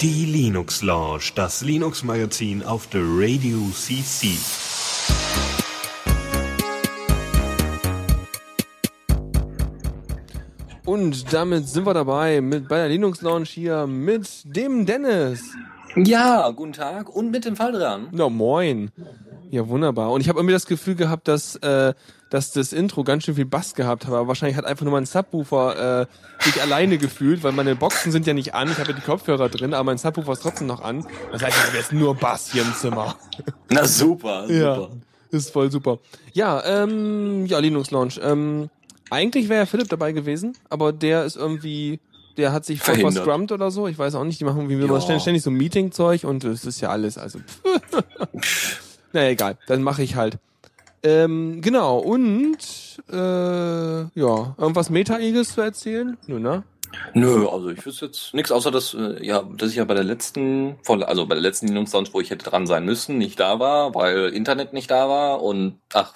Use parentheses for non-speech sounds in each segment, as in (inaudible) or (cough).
Die Linux Lounge, das Linux Magazin auf der Radio CC. Und damit sind wir dabei mit bei der Linux Lounge hier mit dem Dennis. Ja, guten Tag und mit dem Fall dran. Na moin. Ja, wunderbar. Und ich habe irgendwie das Gefühl gehabt, dass, äh, dass das Intro ganz schön viel Bass gehabt hat. Aber wahrscheinlich hat einfach nur mein Subwoofer äh, sich alleine gefühlt, weil meine Boxen sind ja nicht an. Ich habe ja die Kopfhörer drin, aber mein Subwoofer ist trotzdem noch an. Das heißt, ich habe jetzt nur Bass hier im Zimmer. (laughs) Na super, (laughs) super. Ja, ist voll super. Ja, ähm, ja, Linux Launch. Ähm, eigentlich wäre ja Philipp dabei gewesen, aber der ist irgendwie, der hat sich voll verscrummt oder so. Ich weiß auch nicht, die machen wie immer ständig, ständig so Meeting-Zeug und das ist ja alles, also. (laughs) naja, egal, dann mache ich halt. Ähm, genau, und äh, ja, irgendwas Meta-Eagles zu erzählen? Nö, ne? Nö, also ich wüsste jetzt nichts, außer dass, äh, ja, dass ich ja bei der letzten, also bei der letzten Linux Lounge, wo ich hätte dran sein müssen, nicht da war, weil Internet nicht da war und ach,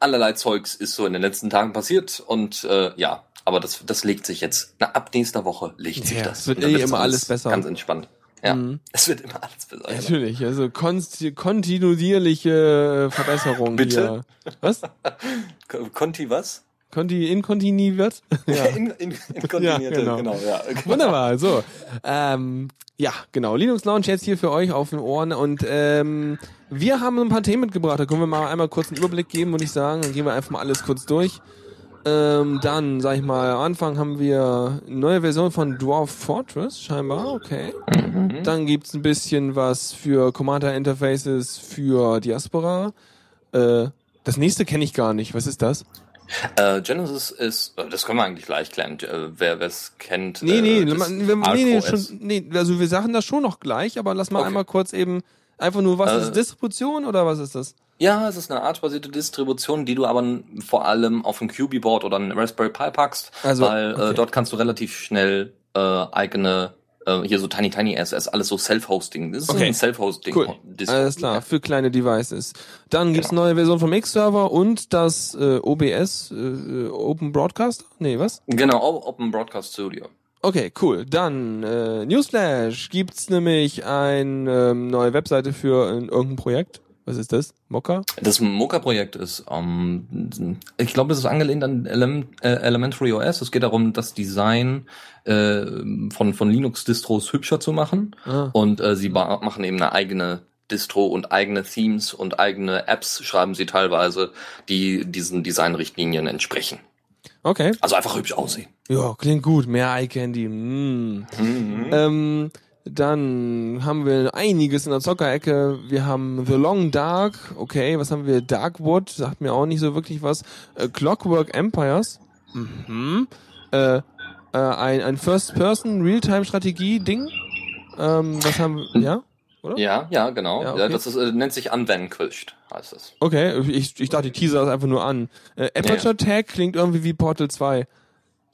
allerlei Zeugs ist so in den letzten Tagen passiert und äh, ja, aber das, das legt sich jetzt. Na, ab nächster Woche legt sich Ja, das. wird eh immer alles besser. Ganz entspannt. Ja, Mhm. es wird immer alles besser. genau. Natürlich, also kontinuierliche Verbesserung Bitte? hier. Was? (laughs) Conti was? Konti inkontini wird? (laughs) ja. In, in, in kontinierte, genau. genau. ja. Wunderbar, so. Ähm, ja, genau. Linux Launch jetzt hier für euch auf den Ohren und ähm, wir haben ein paar Themen mitgebracht. Da können wir mal einmal kurz einen Überblick geben, würde ich sagen. Dann gehen wir einfach mal alles kurz durch. Ähm, dann, sag ich mal, am Anfang haben wir eine neue Version von Dwarf Fortress, scheinbar, okay. Dann gibt's ein bisschen was für Commander Interfaces für Diaspora. Äh, das nächste kenne ich gar nicht. Was ist das? Äh, Genesis ist, äh, das können wir eigentlich gleich klären, äh, wer es kennt. Nee, äh, nee, das man, wir, nee, nee, schon, nee, also wir sagen das schon noch gleich, aber lass mal Okay. einmal kurz eben einfach nur, was Äh, ist Distribution oder was ist das? Ja, es ist eine artbasierte Distribution, die du aber vor allem auf ein QB-Board oder ein Raspberry Pi packst, Also, weil okay. äh, dort kannst du relativ schnell äh, eigene, äh, hier so Tiny Tiny SS, alles so Self-Hosting. Das ist Okay. ein Self-Hosting. Cool, alles klar, für kleine Devices. Dann gibt's Genau. eine neue Version vom X-Server und das äh, OBS, äh, Open Broadcaster? Nee, was? Genau, Open Broadcast Studio. Okay, cool. Dann äh, Newsflash. Gibt's nämlich eine ähm, neue Webseite für äh, irgendein Projekt? Was ist das? Mokka? Das Mocha-Projekt ist, ähm, ich glaube, das ist angelehnt an Element, äh, Elementary OS. Es geht darum, das Design äh, von, von Linux-Distros hübscher zu machen. Ah. Und äh, sie machen eben eine eigene Distro und eigene Themes und eigene Apps schreiben sie teilweise, die diesen Designrichtlinien entsprechen. Okay. Also einfach hübsch aussehen. Ja, klingt gut. Mehr Eye Candy. Mm. Ähm, dann haben wir einiges in der Zockerecke. Wir haben The Long Dark. Okay, was haben wir? Darkwood. Sagt mir auch nicht so wirklich was. Äh, Clockwork Empires. Mhm. Äh, äh, ein, ein First-Person-Realtime-Strategie-Ding. Ähm, was haben wir? Ja? Oder? Ja, ja, genau. Ja, okay. das ist, äh, nennt sich Unvanquished, heißt es. Okay, ich, ich dachte, die Teaser ist einfach nur an. Äh, Aperture Tag klingt irgendwie wie Portal 2.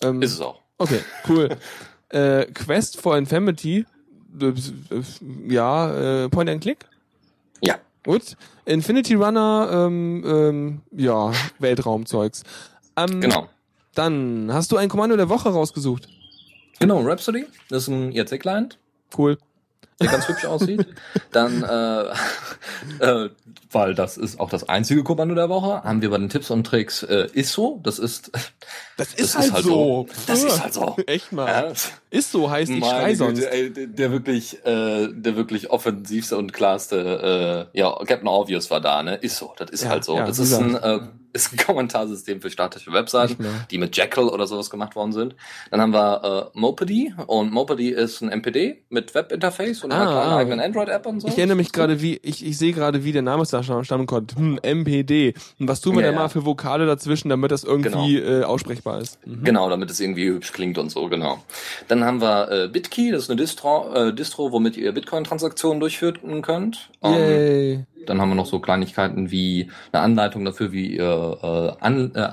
Ähm, Ist es auch. Okay, cool. (laughs) äh, Quest for Infamity. Äh, Ja, äh, Point and Click. Ja. Gut. Infinity Runner, ähm, ähm, ja, Weltraumzeugs. Ähm, Genau. Dann hast du ein Kommando der Woche rausgesucht. Genau, Rhapsody, das ist ein IRC-Client. Cool. Der ganz hübsch aussieht. Dann, äh, (laughs) äh, weil das ist auch das einzige Kommando der Woche, haben wir bei den Tipps und Tricks äh, ISO. Das ist, Das das ist halt so. Das ist halt so. Echt mal. Ja, Ist so, heißt ich schrei sonst. Ey, der, der wirklich, äh, der wirklich offensivste und klarste, äh, ja, Captain Obvious war da, ne? Ist so, das ist Ja, halt so. ja, das ist ein, äh, ist ein (laughs) Kommentarsystem für statische Webseiten, die mit Jekyll oder sowas gemacht worden sind. Dann haben wir äh, Mopedy und Mopedy ist ein MPD mit Webinterface und einer Ah, kleinen ah. eigenen Android-App und so. Ich erinnere mich gerade, wie ich, ich sehe gerade, wie der Name da stammen konnte. Hm, MPD. Und was tun wir Ja, denn ja. mal für Vokale dazwischen, damit das irgendwie äh, aussprechbar ist? Mhm. Genau, damit es irgendwie hübsch klingt und so, genau. Dann haben wir äh, BitKey, das ist eine Distro, äh, Distro womit ihr Bitcoin-Transaktionen durchführen könnt. Ähm, Yay. Dann haben wir noch so Kleinigkeiten wie eine Anleitung dafür, wie ihr äh, an, äh,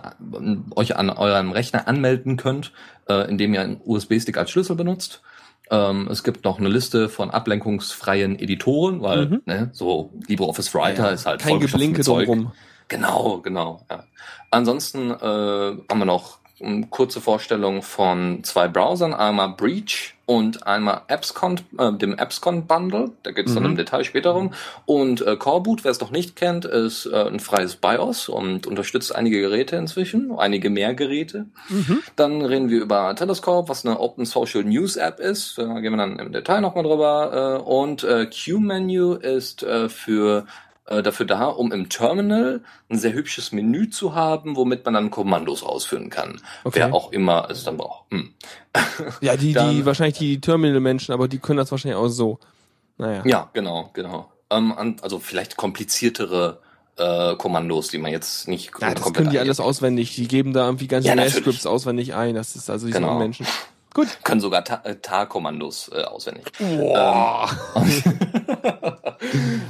euch an eurem Rechner anmelden könnt, äh, indem ihr einen USB-Stick als Schlüssel benutzt. Ähm, es gibt noch eine Liste von ablenkungsfreien Editoren, weil Mhm. ne, so LibreOffice Writer ist halt Kein Geblinke drumrum. Genau, genau. Ja. Ansonsten äh, haben wir noch kurze Vorstellung von zwei Browsern, einmal Breach und einmal AppsCon, äh, dem AppsCon Bundle, da geht es dann Mhm. im Detail später rum. Und äh, Coreboot, wer es noch nicht kennt, ist äh, ein freies BIOS und unterstützt einige Geräte inzwischen, einige mehr Geräte. Mhm. Dann reden wir über Telescope, was eine Open Social News App ist. Da gehen wir dann im Detail nochmal drüber. Äh, und äh, Q-Menu ist äh, für äh, dafür da, um im Terminal ein sehr hübsches Menü zu haben, womit man dann Kommandos ausführen kann. Okay. Wer auch immer es dann braucht. Hm. (laughs) Ja, die, die, Dann- wahrscheinlich die Terminal-Menschen, aber die können das wahrscheinlich auch so. Naja. Ja, genau, genau. Ähm, also vielleicht kompliziertere äh, Kommandos, die man jetzt nicht Ja, das können die alles auswendig. Die geben da irgendwie ganze Ja, natürlich. auswendig ein. Das ist also diese Genau. Menschen. Gut. können sogar äh, Tar-Kommandos äh, auswendig. Boah. (laughs)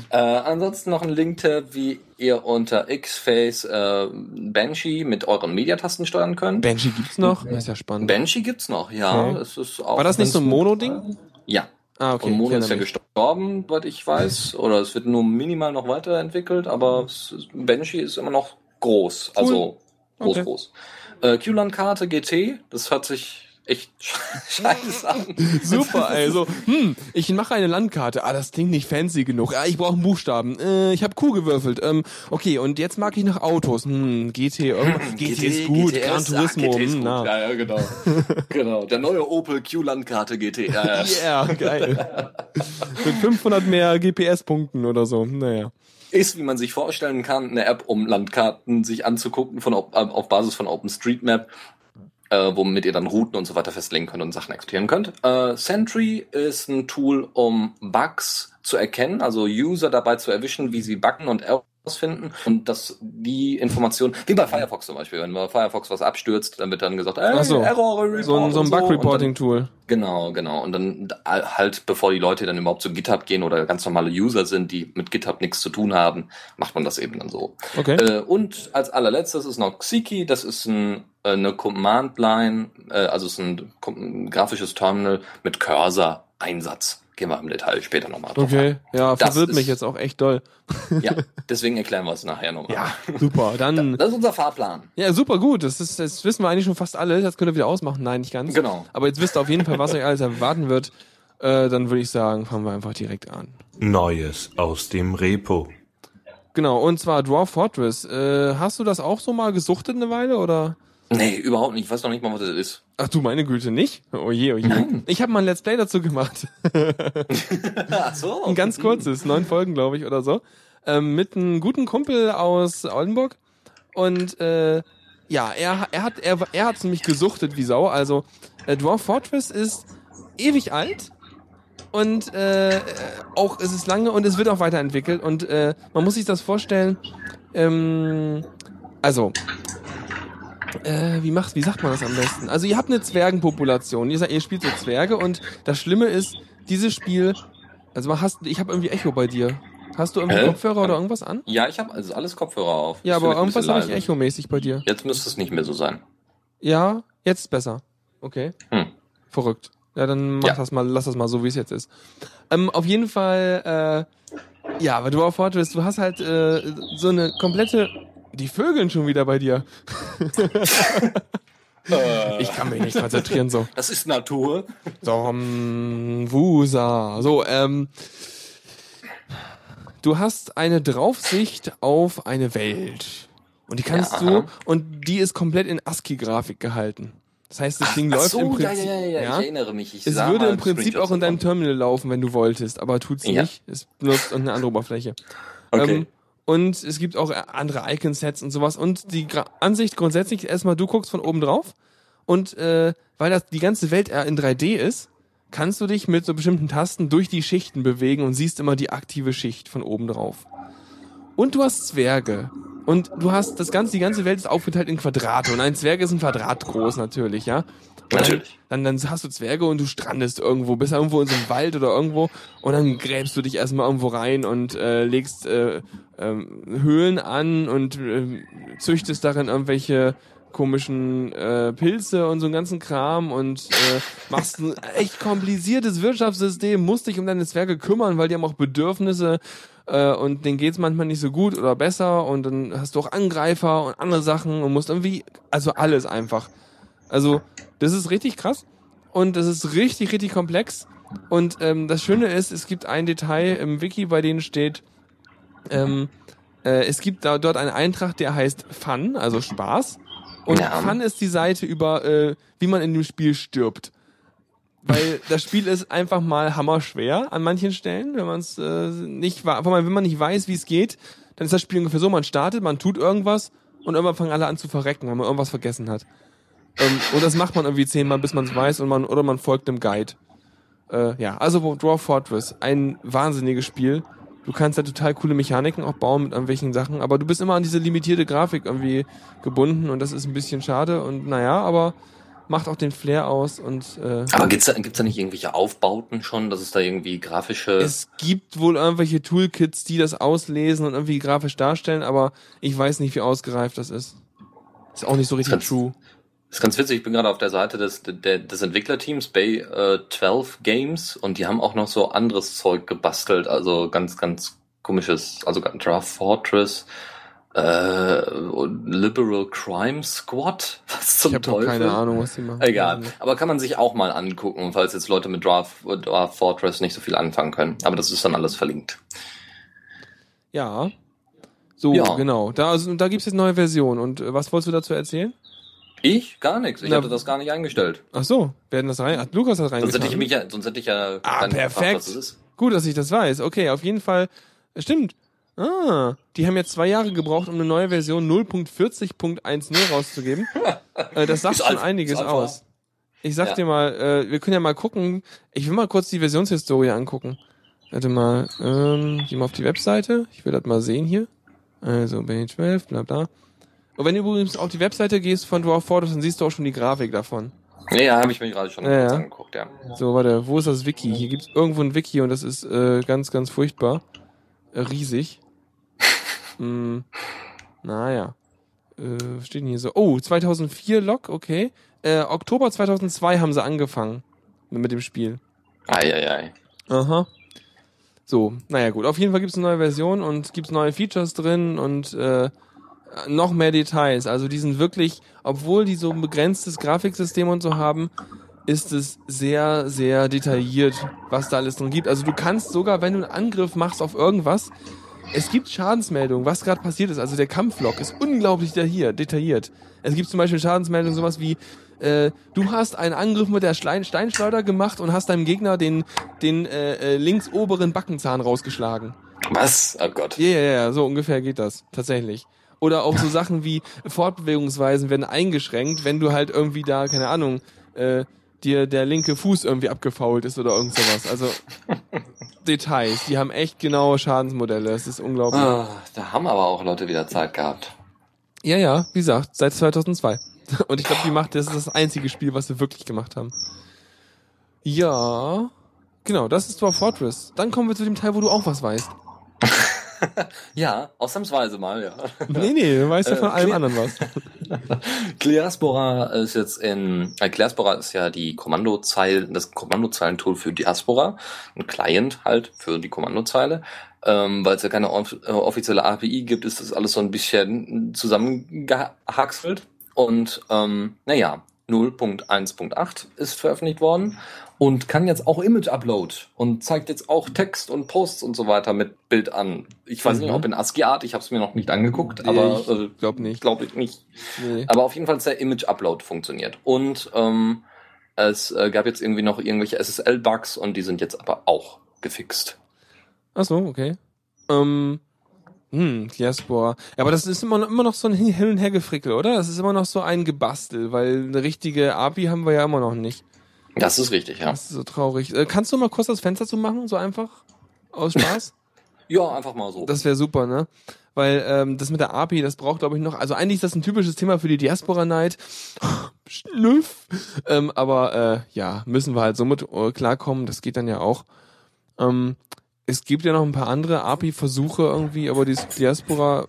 Äh, ansonsten noch ein Link-Tab, wie ihr unter Xface äh, Banshee mit euren Mediatasten steuern könnt. Banshee gibt's noch? Das ist ja spannend. Banshee gibt's noch, ja. Okay. Es ist auch War das nicht so ein Mono-Ding? Ja. Ah, okay. Und Mono ist ja mich. gestorben, soweit ich weiß. (laughs) Oder es wird nur minimal noch weiterentwickelt, aber es Banshee ist immer noch groß. Also groß, Okay. groß. Äh, QLAN-Karte GT, das hört sich echt (laughs) scheiße an. (laughs) Super, also, hm, ich mache eine Landkarte. Ah, das klingt nicht fancy genug. Ah, ich brauche einen Buchstaben. Äh, ich habe Q gewürfelt. Ähm, okay, und jetzt mag ich nach Autos. Hm, GT, (laughs) irgendwas. GT, ist gut. GTS, Gran Turismo. Ah, GT ist hm, gut. na. Ja, ja, genau. genau. Der neue Opel Q-Landkarte GT. Ja, ja. Yeah, geil. Mit 500 mehr GPS-Punkten oder so. Naja. Ist, wie man sich vorstellen kann, eine App, um Landkarten sich anzugucken von, auf Basis von OpenStreetMap, äh, womit ihr dann Routen und so weiter festlegen könnt und Sachen exportieren könnt. Äh, Sentry ist ein Tool, um Bugs zu erkennen, also User dabei zu erwischen, wie sie buggen und ausfinden und dass die Information, wie bei Firefox zum Beispiel, wenn bei Firefox was abstürzt, dann wird dann gesagt, ey, so. Error Report So ein, so ein und dann- Bug-Reporting-Tool. Genau, genau. Und dann halt, bevor die Leute dann überhaupt zu GitHub gehen oder ganz normale User sind, die mit GitHub nichts zu tun haben, macht man das eben dann so. Okay. Äh, und als allerletztes ist noch Xiki, das ist ein, äh, eine Command-Line, äh, also es ist ein, ein grafisches Terminal mit Cursor-Einsatz. Gehen wir im Detail später nochmal drauf Okay, ja, Das verwirrt mich jetzt auch echt doll. (laughs) Ja, deswegen erklären wir es nachher nochmal. Ja, super. Dann, Das ist unser Fahrplan. ja, super gut. Das ist, das wissen wir eigentlich schon fast alle. Das könnt ihr wieder ausmachen. Nein, nicht ganz. Genau. Aber jetzt wisst ihr auf jeden Fall, was euch alles erwarten wird. Äh, dann würde ich sagen, fangen wir einfach direkt an. Neues aus dem Repo. Genau, und zwar Dwarf Fortress. Äh, hast du das auch so mal gesuchtet eine Weile oder? Nee, überhaupt nicht. Ich weiß noch nicht mal, was das ist. Ach du meine Güte, nicht? Oh je, oh je. Ich habe mal ein Let's Play dazu gemacht. (laughs) Ach so. Ein ganz kurzes, neun Folgen, glaube ich, oder so. Ähm, mit einem guten Kumpel aus Oldenburg. Und äh, ja, er, er hat er, er hat's nämlich gesuchtet wie Sau. Also äh, Dwarf Fortress ist ewig alt und äh, äh, auch es ist lange und es wird auch weiterentwickelt und äh, man muss sich das vorstellen. Ähm, also äh, wie macht, wie sagt man das am besten? Also ihr habt eine Zwergenpopulation. Ihr, ihr spielt so Zwerge und das Schlimme ist, dieses Spiel, also man hast, ich habe irgendwie Echo bei dir. Hast du irgendwie Hä? Kopfhörer oder irgendwas an? Ja, ich habe also alles Kopfhörer auf. Ja, Ist aber irgendwas habe ich. Echo-mäßig bei dir. Jetzt müsste es nicht mehr so sein. Ja, jetzt ist besser. Okay. Hm. Verrückt. Ja, dann mach Ja. das mal, lass das mal so, wie es jetzt ist. Ähm, auf jeden Fall, äh, ja, aber du auf Fortress, du hast halt äh, so eine komplette. Die Vögeln schon wieder bei dir. (laughs) Ich kann mich nicht konzentrieren so. Das ist Natur. Dom Wusa. So, ähm. Du hast eine Draufsicht auf eine Welt. Und die kannst Ja. du, und die ist komplett in ASCII-Grafik gehalten. Das heißt, das Ding Ach läuft so, im ja, Prinzip. ja, ja, ja, ich erinnere mich. Ich Es würde im Prinzip auch in deinem. Terminal laufen, wenn du wolltest, aber tut's Ja. nicht. Es benutzt eine andere Oberfläche. Okay. Ähm, und es gibt auch andere Icon-Sets und sowas. Und die Gra Ansicht grundsätzlich ist erstmal, du guckst von oben drauf und äh, weil das die ganze Welt in 3D ist, kannst du dich mit so bestimmten Tasten durch die Schichten bewegen und siehst immer die aktive Schicht von oben drauf. Und du hast Zwerge. Und du hast das ganze, die ganze Welt ist aufgeteilt in Quadrate. Und ein Zwerg ist ein Quadrat groß natürlich, ja. Natürlich. Dann, dann, hast du Zwerge und du strandest irgendwo, bist irgendwo in so einem Wald oder irgendwo und dann gräbst du dich erstmal irgendwo rein und äh, legst äh, ähm, Höhlen an und äh, züchtest darin irgendwelche komischen äh, Pilze und so einen ganzen Kram und äh, machst ein (laughs) echt kompliziertes Wirtschaftssystem, musst dich um deine Zwerge kümmern, weil die haben auch Bedürfnisse äh, und denen geht's manchmal nicht so gut oder besser und dann hast du auch Angreifer und andere Sachen und musst irgendwie, also alles einfach. Also, das ist richtig krass und das ist richtig, richtig komplex. Und ähm, das Schöne ist, es gibt ein Detail im Wiki, bei dem steht, ähm, äh, es gibt da dort einen Eintrag, der heißt Fun, also Spaß. Und Ja. Fun ist die Seite über, äh, wie man in dem Spiel stirbt. Weil (laughs) das Spiel ist einfach mal hammerschwer an manchen Stellen, wenn man es äh, nicht, man, wenn man nicht weiß, wie es geht, dann ist das Spiel ungefähr so, man startet, man tut irgendwas und irgendwann fangen alle an zu verrecken, weil man irgendwas vergessen hat. Ähm, und das macht man irgendwie zehnmal, bis man es weiß und man, oder man folgt einem Guide. Äh, ja, also Dwarf Fortress, ein wahnsinniges Spiel. Du kannst da total coole Mechaniken auch bauen mit irgendwelchen Sachen, aber du bist immer an diese limitierte Grafik irgendwie gebunden und das ist ein bisschen schade und naja, aber macht auch den Flair aus und äh, Aber gibt's da, gibt's da nicht irgendwelche Aufbauten schon, dass es da irgendwie grafische... es gibt wohl irgendwelche Toolkits, die das auslesen und irgendwie grafisch darstellen, aber ich weiß nicht, wie ausgereift das ist. Ist auch nicht so richtig true. Das ist ganz witzig, ich bin gerade auf der Seite des, des Entwicklerteams Bay äh, 12 Games und die haben auch noch so anderes Zeug gebastelt, also ganz, ganz komisches, also Draft Fortress, äh, Liberal Crime Squad, (laughs) was Ich zum habe doch Teufel. keine Ahnung, was die machen. Egal, aber kann man sich auch mal angucken, falls jetzt Leute mit Draft, Draft Fortress nicht so viel anfangen können. Aber das ist dann alles verlinkt. Ja. So, Ja. genau. Da, also, da gibt's jetzt neue Versionen. Und äh, was wolltest du dazu erzählen? Ich? Gar nichts. Ich Na, hatte das gar nicht eingestellt. Ach so, werden das rein? Hat Lukas das Sonst hätte ich mich ja, sonst hätte ich ja Ah, gefragt, perfekt. was das. Gut, dass ich das weiß. Okay, auf jeden Fall. äh, Stimmt. Ah, die haben jetzt zwei Jahre gebraucht, um eine neue Version 0.40.10 rauszugeben. (laughs) äh, das sagt schon einiges aus. Ich sag Ja. dir mal, äh, wir können ja mal gucken. Ich will mal kurz die Versionshistorie angucken. Warte mal, ähm, geh mal auf die Webseite. Ich will das mal sehen hier. Also, Page 12, bla bla. Und wenn du übrigens auf die Webseite gehst von Dwarf Fortress, dann siehst du auch schon die Grafik davon. Ja, ja habe ich mir gerade schon Ja, ja. angeguckt, ja. So, warte, wo ist das Wiki? Hier gibt's irgendwo ein Wiki und das ist äh, ganz, ganz furchtbar. Äh, riesig. (laughs) mm, naja. Äh, was steht denn hier so? Oh, 2004 Log, okay. Äh, Oktober 2002 haben sie angefangen mit, mit dem Spiel. Eieiei. Aha. So, naja gut. Auf jeden Fall gibt's eine neue Version und gibt's neue Features drin und äh, noch mehr Details. Also die sind wirklich, obwohl die so ein begrenztes Grafiksystem und so haben, ist es sehr, sehr detailliert, was da alles drin gibt. Also du kannst sogar, wenn du einen Angriff machst auf irgendwas, es gibt Schadensmeldungen, was gerade passiert ist. Also der Kampflog ist unglaublich detailliert. detailliert. Es gibt zum Beispiel Schadensmeldungen, sowas wie, äh, du hast einen Angriff mit der Schlein Steinschleuder gemacht und hast deinem Gegner den, den äh, äh, links oberen Backenzahn rausgeschlagen. Was? Oh Gott. Ja, ja, ja, so ungefähr geht das, tatsächlich. Oder auch so Sachen wie Fortbewegungsweisen werden eingeschränkt, wenn du halt irgendwie da, keine Ahnung, äh, dir der linke Fuß irgendwie abgefault ist oder irgend sowas. Also Details, die haben echt genaue Schadensmodelle, es ist unglaublich. Ah, da haben aber auch Leute wieder Zeit gehabt. Ja, ja, wie gesagt, seit 2002. (laughs) Und ich glaube, die macht, das ist das einzige Spiel, was wir wirklich gemacht haben. Ja, genau, das ist Dwarf Fortress. Dann kommen wir zu dem Teil, wo du auch was weißt. (laughs) Ja, ausnahmsweise mal, ja. Nee, nee, du weißt ja Äh, von allem Kle- anderen was. (laughs) Diaspora ist jetzt in, äh, Diaspora ist ja die Kommandozeilen, das Kommandozeilentool für Diaspora, ein Client halt für die Kommandozeile. Ähm, Weil es ja keine off äh, offizielle API gibt, ist das alles so ein bisschen zusammengehackselt. Und ähm, naja, 0.1.8 ist veröffentlicht worden und kann jetzt auch Image-Upload und zeigt jetzt auch Text und Posts und so weiter mit Bild an. Ich weiß nicht, Mhm. ob in ASCII-Art, ich habe es mir noch nicht angeguckt, aber ich äh, glaub nicht. glaube ich nicht. Nee. Aber auf jeden Fall ist der Image-Upload funktioniert. Und ähm, es äh, gab jetzt irgendwie noch irgendwelche SSL-Bugs und die sind jetzt aber auch gefixt. Ach so, okay. Ähm, hm, Diaspora. Ja, aber das ist immer noch, immer noch so ein Hin- und Hergefrickel, oder? Das ist immer noch so ein Gebastel, weil eine richtige API haben wir ja immer noch nicht. Das ist richtig, ja. Das ist so traurig. Äh, kannst du mal kurz das Fenster zu machen, so einfach? Aus Spaß? (laughs) Ja, einfach mal so. Das wäre super, ne? Weil ähm, das mit der API, das braucht, glaube ich, noch. Also eigentlich ist das ein typisches Thema für die Diaspora Night. (laughs) Schnüff. Ähm, aber äh, ja, müssen wir halt so mit äh, klarkommen. Das geht dann ja auch. Ähm, es gibt ja noch ein paar andere API-Versuche irgendwie, aber die Diaspora.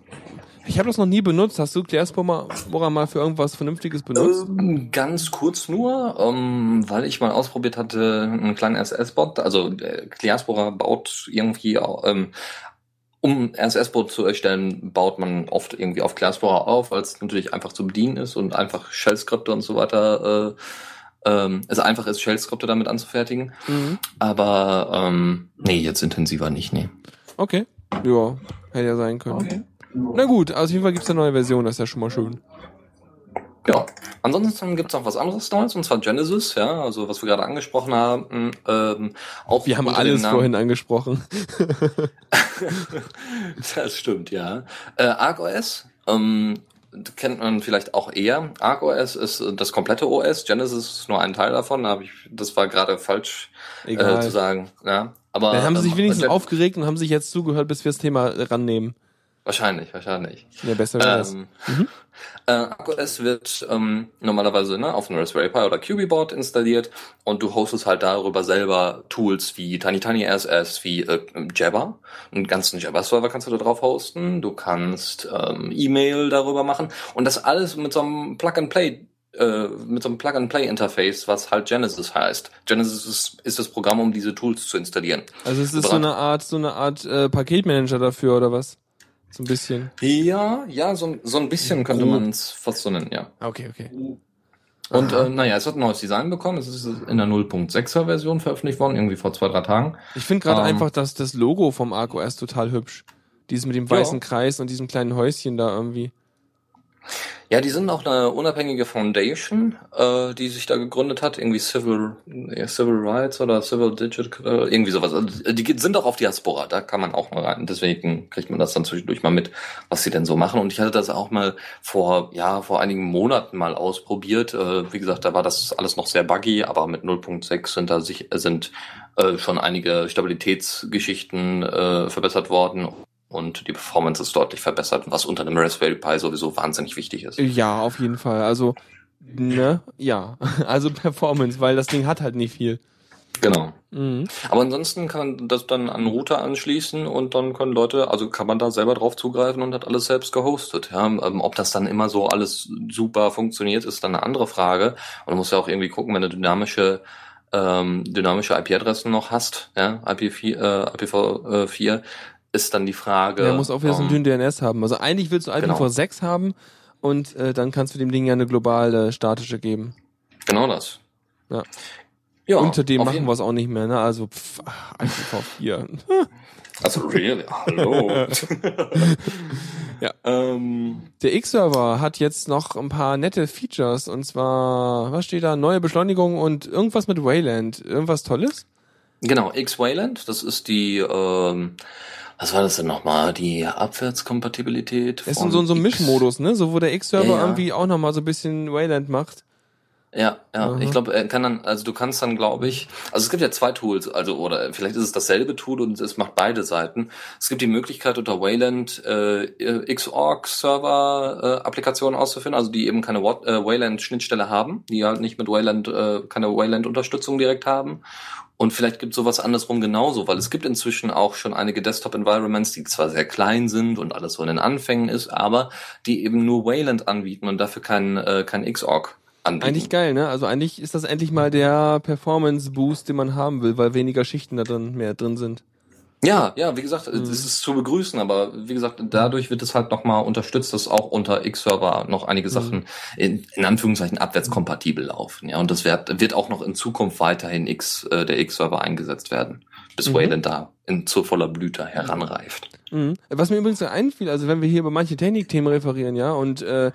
Ich habe das noch nie benutzt. Hast du Diaspora mal für irgendwas Vernünftiges benutzt? Ähm, ganz kurz nur, ähm, weil ich mal ausprobiert hatte, einen kleinen SS-Bot. Also äh, Diaspora baut irgendwie ähm, um RSS-Boot zu erstellen, baut man oft irgendwie auf Classflower auf, weil es natürlich einfach zu bedienen ist und einfach Shell-Skripte und so weiter, äh, ähm, es einfach ist, Shell-Skripte damit anzufertigen. Mhm. Aber ähm, nee, jetzt intensiver nicht, nee. Okay. Ja, hätte ja sein können. Na gut, also auf jeden Fall gibt's eine neue Version, das ist ja schon mal schön. Ja. Ansonsten gibt's noch was anderes Neues, und zwar Genesis, ja, also was wir gerade angesprochen haben. Ähm, auch Wir haben alles vorhin angesprochen. (laughs) Das stimmt, ja. Äh, ArcOS ähm, kennt man vielleicht auch eher. ArcOS ist äh, das komplette OS, Genesis ist nur ein Teil davon. Da ich, das war gerade falsch äh, Egal. zu sagen. Ja, aber Dann haben sie sich ähm, wenigstens aufgeregt und haben sich jetzt zugehört, bis wir das Thema rannehmen. Wahrscheinlich, wahrscheinlich. Ja, besser wäre. Ähm, (laughs) äh, ArcOS wird ähm, normalerweise ne, auf einem Raspberry Pi oder QB-Board installiert und du hostest halt darüber selber Tools wie TinyTinyRSS, wie äh, Jabber. Einen ganzen Jabber-Server kannst du da drauf hosten. Du kannst ähm, E-Mail darüber machen und das alles mit so einem Plug-and-Play äh, mit so einem Plug-and-Play-Interface, was halt Genesis heißt. Genesis ist, ist das Programm, um diese Tools zu installieren. Also es ist so eine Art, so eine Art äh, Paketmanager dafür oder was? So ein bisschen. Ja, ja, so, so ein bisschen könnte man es fast so nennen, ja. Okay, okay. Und äh, naja, es hat ein neues Design bekommen. Es ist in der 0.6er Version veröffentlicht worden, irgendwie vor zwei, drei Tagen. Ich finde gerade Ähm. einfach, dass das Logo vom ArcOS total hübsch. Dieses mit dem Ja. weißen Kreis und diesem kleinen Häuschen da irgendwie. Ja, die sind auch eine unabhängige Foundation, äh, die sich da gegründet hat, irgendwie Civil, Civil Rights oder Civil Digital, irgendwie sowas. Also, die sind auch auf Diaspora, da kann man auch mal rein. Deswegen kriegt man das dann zwischendurch mal mit, was sie denn so machen. Und ich hatte das auch mal vor, ja, vor einigen Monaten mal ausprobiert. Äh, wie gesagt, da war das alles noch sehr buggy, aber mit 0.6 sind da sich, sind äh, schon einige Stabilitätsgeschichten äh, verbessert worden. Und die Performance ist deutlich verbessert, was unter einem Raspberry Pi sowieso wahnsinnig wichtig ist. Ja, auf jeden Fall. Also, ne? Ja. (laughs) Also Performance, weil das Ding hat halt nicht viel. Genau. Mhm. Aber ansonsten kann man das dann an Router anschließen und dann können Leute, also kann man da selber drauf zugreifen und hat alles selbst gehostet. Ja, ähm, ob das dann immer so alles super funktioniert, ist dann eine andere Frage. Und du musst ja auch irgendwie gucken, wenn du dynamische ähm, dynamische IP-Adressen noch hast, ja, IP4, äh, IPv4, ist dann die Frage. Der muss auch wieder so einen ähm, dünnen DNS haben. Also eigentlich willst du Genau. IPv6 haben und äh, dann kannst du dem Ding ja eine globale statische geben. Genau das. Ja. Ja, Unter dem machen wir es auch nicht mehr, ne? Also pff, ach, IPv4. (laughs) Also really, hallo. (laughs) Ja. Ähm, Der X-Server hat jetzt noch ein paar nette Features und zwar, was steht da? Neue Beschleunigung und irgendwas mit Wayland. Irgendwas Tolles? Genau, X-Wayland, das ist die, ähm, was war das denn nochmal? Die Abwärtskompatibilität. Das ist so, so ein. Mischmodus, ne? So wo der X-Server Ja, ja. irgendwie auch nochmal so ein bisschen Wayland macht. Ja, ja. Aha. Ich glaube, er kann dann, also du kannst dann, glaube ich, also es gibt ja zwei Tools, also oder vielleicht ist es dasselbe Tool und es macht beide Seiten. Es gibt die Möglichkeit unter Wayland äh, Xorg Server äh, Applikationen auszuführen, also die eben keine äh, Wayland Schnittstelle haben, die halt nicht mit Wayland äh, keine Wayland Unterstützung direkt haben. Und vielleicht gibt es sowas andersrum genauso, weil es gibt inzwischen auch schon einige Desktop-Environments, die zwar sehr klein sind und alles so in den Anfängen ist, aber die eben nur Wayland anbieten und dafür kein, äh, kein Xorg anbieten. Eigentlich geil, ne? Also eigentlich ist das endlich mal der Performance-Boost, den man haben will, weil weniger Schichten da drin mehr drin sind. Ja, ja, wie gesagt, Mhm. es ist zu begrüßen, aber wie gesagt, dadurch wird es halt nochmal unterstützt, dass auch unter X-Server noch Mhm. einige Sachen in, in Anführungszeichen abwärtskompatibel laufen. Ja, und das wird, wird auch noch in Zukunft weiterhin X, äh, der X-Server eingesetzt werden, bis Mhm. Wayland da in zu voller Blüte heranreift. Mhm. Was mir übrigens einfiel, also wenn wir hier über manche Technikthemen referieren, ja, und äh,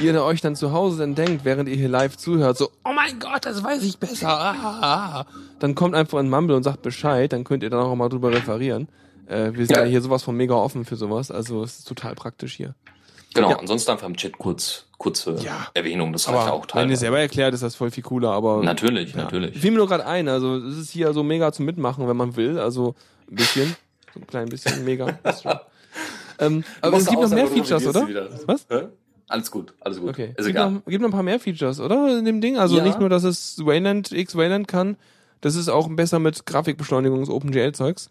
ihr euch dann zu Hause dann denkt, während ihr hier live zuhört, so, oh mein Gott, das weiß ich besser, ah, ah, ah. dann kommt einfach ein Mumble und sagt Bescheid, dann könnt ihr dann auch mal drüber referieren. Äh, wir sind ja. Ja. hier sowas von mega offen für sowas, also es ist total praktisch hier. Genau, Ja. ansonsten einfach im Chat kurz, kurze Ja. Erwähnung, das reicht ja auch wenn ihr teilweise. selber erklärt, ist das voll viel cooler, aber Natürlich, ja. natürlich. Fiel mir nur gerade ein, also es ist hier so mega zum Mitmachen, wenn man will, also ein bisschen, so ein klein bisschen, mega. (laughs) ähm, aber es gibt noch mehr Features, oder? Was? Hä? Alles gut, alles gut. Okay. Ist gibt, egal. noch, gibt noch ein paar mehr Features, oder? In dem Ding? Also Ja. nicht nur, dass es Wayland, X Wayland kann, das ist auch besser mit Grafikbeschleunigungs OpenGL-Zeugs.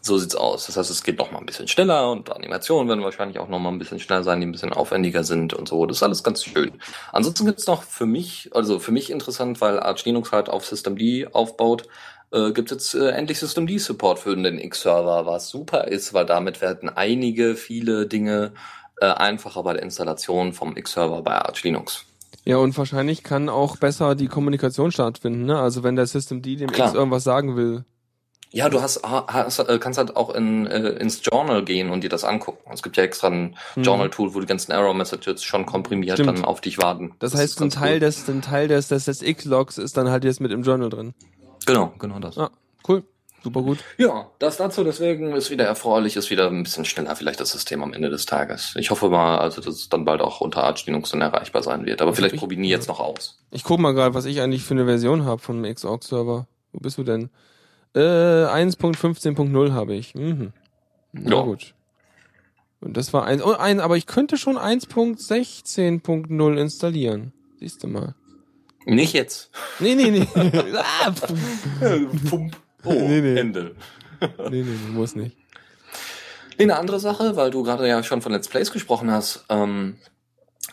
So sieht's aus. Das heißt, es geht noch mal ein bisschen schneller und Animationen werden wahrscheinlich auch noch mal ein bisschen schneller sein, die ein bisschen aufwendiger sind und so. Das ist alles ganz schön. Ansonsten gibt's noch für mich, also für mich interessant, weil Arch Linux halt auf Systemd aufbaut, äh, gibt jetzt äh, endlich Systemd Support für den X-Server, was super ist, weil damit werden einige, viele Dinge äh, einfacher bei der Installation vom X-Server bei Arch Linux. Ja, und wahrscheinlich kann auch besser die Kommunikation stattfinden, ne? Also wenn der Systemd dem Klar. X irgendwas sagen will. Ja, du hast, hast äh, kannst halt auch in, äh, ins Journal gehen und dir das angucken. Es gibt ja extra ein Mhm. Journal-Tool, wo die ganzen Error-Messages schon komprimiert Stimmt. dann auf dich warten. Das, ist heißt, ein Teil cool. des, ein Teil des, des, des X-Logs ist dann halt jetzt mit im Journal drin. Genau, genau das. Cool. Super gut. Ja, das dazu, deswegen ist wieder erfreulich, ist wieder ein bisschen schneller vielleicht das System am Ende des Tages. Ich hoffe mal, also, dass es dann bald auch unter Arch Linux dann erreichbar sein wird. Aber vielleicht ich- probieren die jetzt noch aus. Ich guck mal gerade, was ich eigentlich für eine Version habe vom Xorg-Server. Wo bist du denn? Äh, 1.15.0 habe ich. Mhm. Na Ja. gut. Und das war eins, oh, ein, aber ich könnte schon 1.16.0 installieren. Siehst du mal. Nicht jetzt. Nee, nee, nee. (laughs) ah. Pump. Oh, (laughs) Nee, nee. Ende. nee, nee, nee, muss nicht. Nee, Eine andere Sache, weil du gerade ja schon von Let's Plays gesprochen hast. Ähm,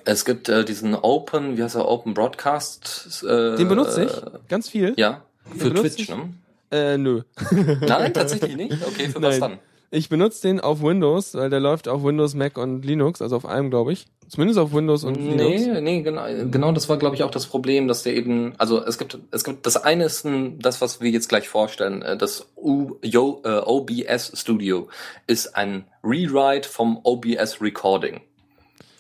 es gibt äh, diesen Open, wie heißt er, Open Broadcast. Äh, Den benutze ich. Ganz viel. Ja, für benutze Twitch, ich. ne? Äh, nö. Nein, tatsächlich nicht. Okay, für was Nein. dann? Ich benutze den auf Windows, weil der läuft auf Windows, Mac und Linux, also auf allem, glaube ich. Zumindest auf Windows und Linux. Nee, nee, genau, genau das war, glaube ich, auch das Problem, dass der eben, also es gibt, es gibt, das eine ist ein, das, was wir jetzt gleich vorstellen, äh, das U, Yo, äh, OBS Studio ist ein Rewrite vom OBS Recording.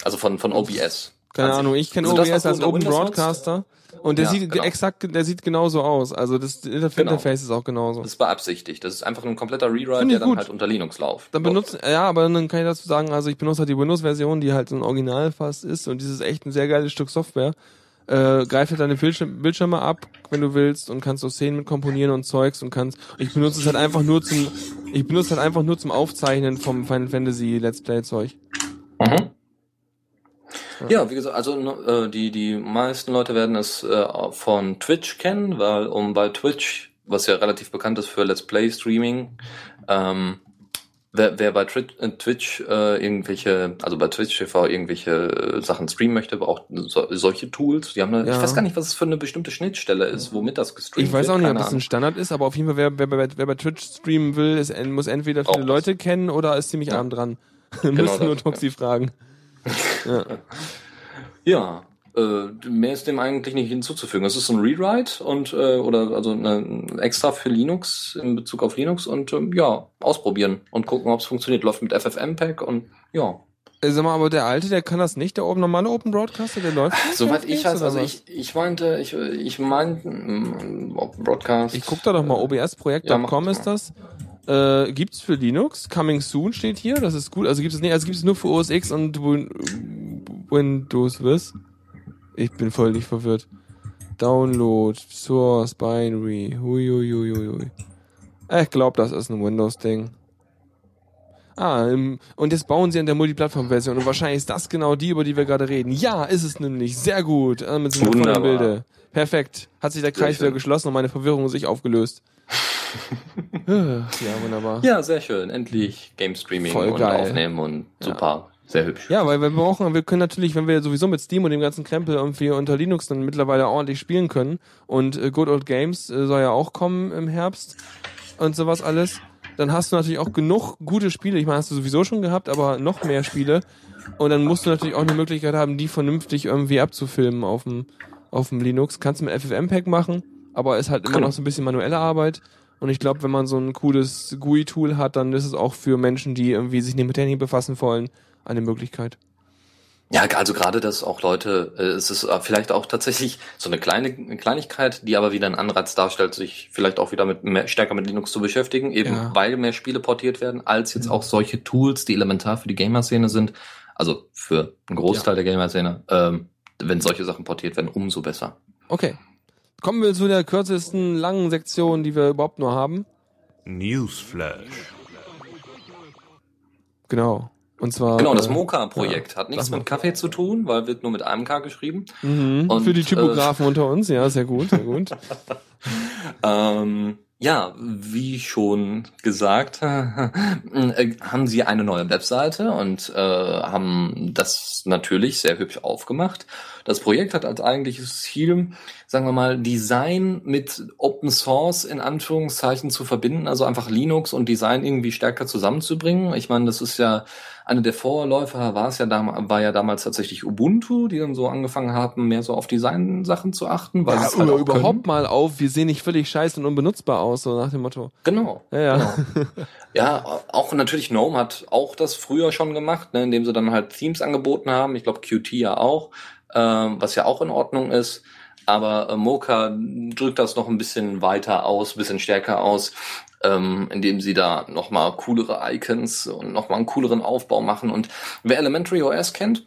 Also von, von OBS. Keine Ahnung, ich kenne Also das, OBS du als Open Broadcaster und der Ja, sieht genau. exakt, der sieht genauso aus. Also das Interf Genau. Interface ist auch genauso. Das ist beabsichtigt. Das ist einfach ein kompletter Rewrite, der dann gut. halt unter Linux läuft. Dann benutzt, ja, aber dann kann ich dazu sagen, also ich benutze halt die Windows-Version, die halt so ein Original fast ist und dieses echt ein sehr geiles Stück Software. Äh, greift halt deine Bildschirm, Bildschirme ab, wenn du willst und kannst so Szenen mit komponieren und Zeugs und kannst, ich benutze es halt einfach nur zum, ich benutze es halt einfach nur zum Aufzeichnen vom Final Fantasy Let's Play Zeug. Mhm. Ja, wie gesagt, also äh, die die meisten Leute werden es äh, von Twitch kennen, weil um bei Twitch, was ja relativ bekannt ist für Let's Play Streaming, ähm, wer, wer bei Twitch, äh, Twitch äh, irgendwelche, also bei Twitch TV irgendwelche äh, Sachen streamen möchte, braucht so, solche Tools. Die haben eine, Ja. ich weiß gar nicht, was es für eine bestimmte Schnittstelle ist, womit das gestreamt Ich weiß wird. auch nicht, ob das ein. Standard ist, aber auf jeden Fall, wer, wer, wer, wer bei Twitch streamen will, ist, muss entweder viele. Leute kennen oder ist ziemlich Ja. arm dran. (laughs) Müssen Genau nur Toxi fragen. Ja. Ja, äh, mehr ist dem eigentlich nicht hinzuzufügen. Es ist ein Rewrite und äh, oder also eine, extra für Linux in Bezug auf Linux und ähm, ja, ausprobieren und gucken, ob es funktioniert. Läuft mit FFmpeg und ja. Äh, Sag mal, aber der alte, der kann das nicht, der oben normale Open Broadcaster, der läuft nicht Soweit ich weiß, also ich, ich meinte, ich, ich meinte, mm, ob Broadcast. Ich guck da doch mal, Ja, obsprojekt.com mach ist das. Äh, gibt's für Linux, Coming Soon steht hier, das ist gut. Also gibt es nicht, also gibt es nur für OS X und Win Windows was? Ich bin völlig verwirrt. Download, Source, Binary, huiuiuiui. Ich glaube, das ist ein Windows-Ding. Ah, und jetzt bauen sie an der Multiplattform-Version und wahrscheinlich ist das genau die, über die wir gerade reden. Ja, ist es nämlich. Sehr gut. Äh, mit so einem. Bilde. Perfekt. Hat sich der Kreis wieder geschlossen und meine Verwirrung sich aufgelöst. (laughs) ja, wunderbar. Ja, sehr schön. Endlich Game Streaming Voll und geil. aufnehmen und super. Sehr hübsch. Ja, weil wir brauchen, wir können natürlich, wenn wir sowieso mit Steam und dem ganzen Krempel irgendwie unter Linux dann mittlerweile ordentlich spielen können und äh, Good Old Games äh, soll ja auch kommen im Herbst und sowas alles, dann hast du natürlich auch genug gute Spiele. Ich meine, hast du sowieso schon gehabt, aber noch mehr Spiele. Und dann musst du natürlich auch eine Möglichkeit haben, die vernünftig irgendwie abzufilmen auf dem, auf dem Linux. Kannst du mit FFmpeg machen, aber ist halt immer Genau. noch so ein bisschen manuelle Arbeit. Und ich glaube, wenn man so ein cooles GUI-Tool hat, dann ist es auch für Menschen, die irgendwie sich nicht mit Technik befassen wollen, eine Möglichkeit. Ja, also gerade, dass auch Leute, äh, es ist äh, vielleicht auch tatsächlich so eine kleine Kleinigkeit, die aber wieder einen Anreiz darstellt, sich vielleicht auch wieder mit mehr, stärker mit Linux zu beschäftigen, eben Ja. weil mehr Spiele portiert werden, als jetzt auch solche Tools, die elementar für die Gamer-Szene sind. Also für einen Großteil der Gamer-Szene. Ähm, wenn solche Sachen portiert werden, umso besser. Okay. Kommen wir zu der kürzesten langen Sektion, die wir überhaupt nur haben. Newsflash. Genau. Und zwar. Genau, das äh, Mocha-Projekt ja, hat nichts mit Kaffee zu tun, weil wird nur mit einem K geschrieben. Mhm. Und, Für die äh, Typografen unter uns, ja, sehr gut, sehr gut. (laughs) Ähm, Ja, wie schon gesagt, (laughs) äh, haben sie eine neue Webseite und äh, haben das natürlich sehr hübsch aufgemacht. Das Projekt hat als eigentliches Ziel, sagen wir mal, Design mit Open Source in Anführungszeichen zu verbinden, also einfach Linux und Design irgendwie stärker zusammenzubringen. Ich meine, das ist ja eine der Vorläufer war es ja damals, war ja damals tatsächlich Ubuntu, die dann so angefangen haben, mehr so auf Design-Sachen zu achten, weil Ja, halt überhaupt können. mal auf, wir sehen nicht völlig scheiße und unbenutzbar aus, so nach dem Motto. Genau. Ja, ja. Genau. (laughs) Ja, auch natürlich GNOME hat auch das früher schon gemacht, ne, indem sie dann halt Themes angeboten haben. Ich glaube Qt ja auch, ähm, was ja auch in Ordnung ist. Aber äh, Mocha drückt das noch ein bisschen weiter aus, ein bisschen stärker aus, ähm, indem sie da nochmal coolere Icons und nochmal einen cooleren Aufbau machen. Und wer Elementary OS kennt,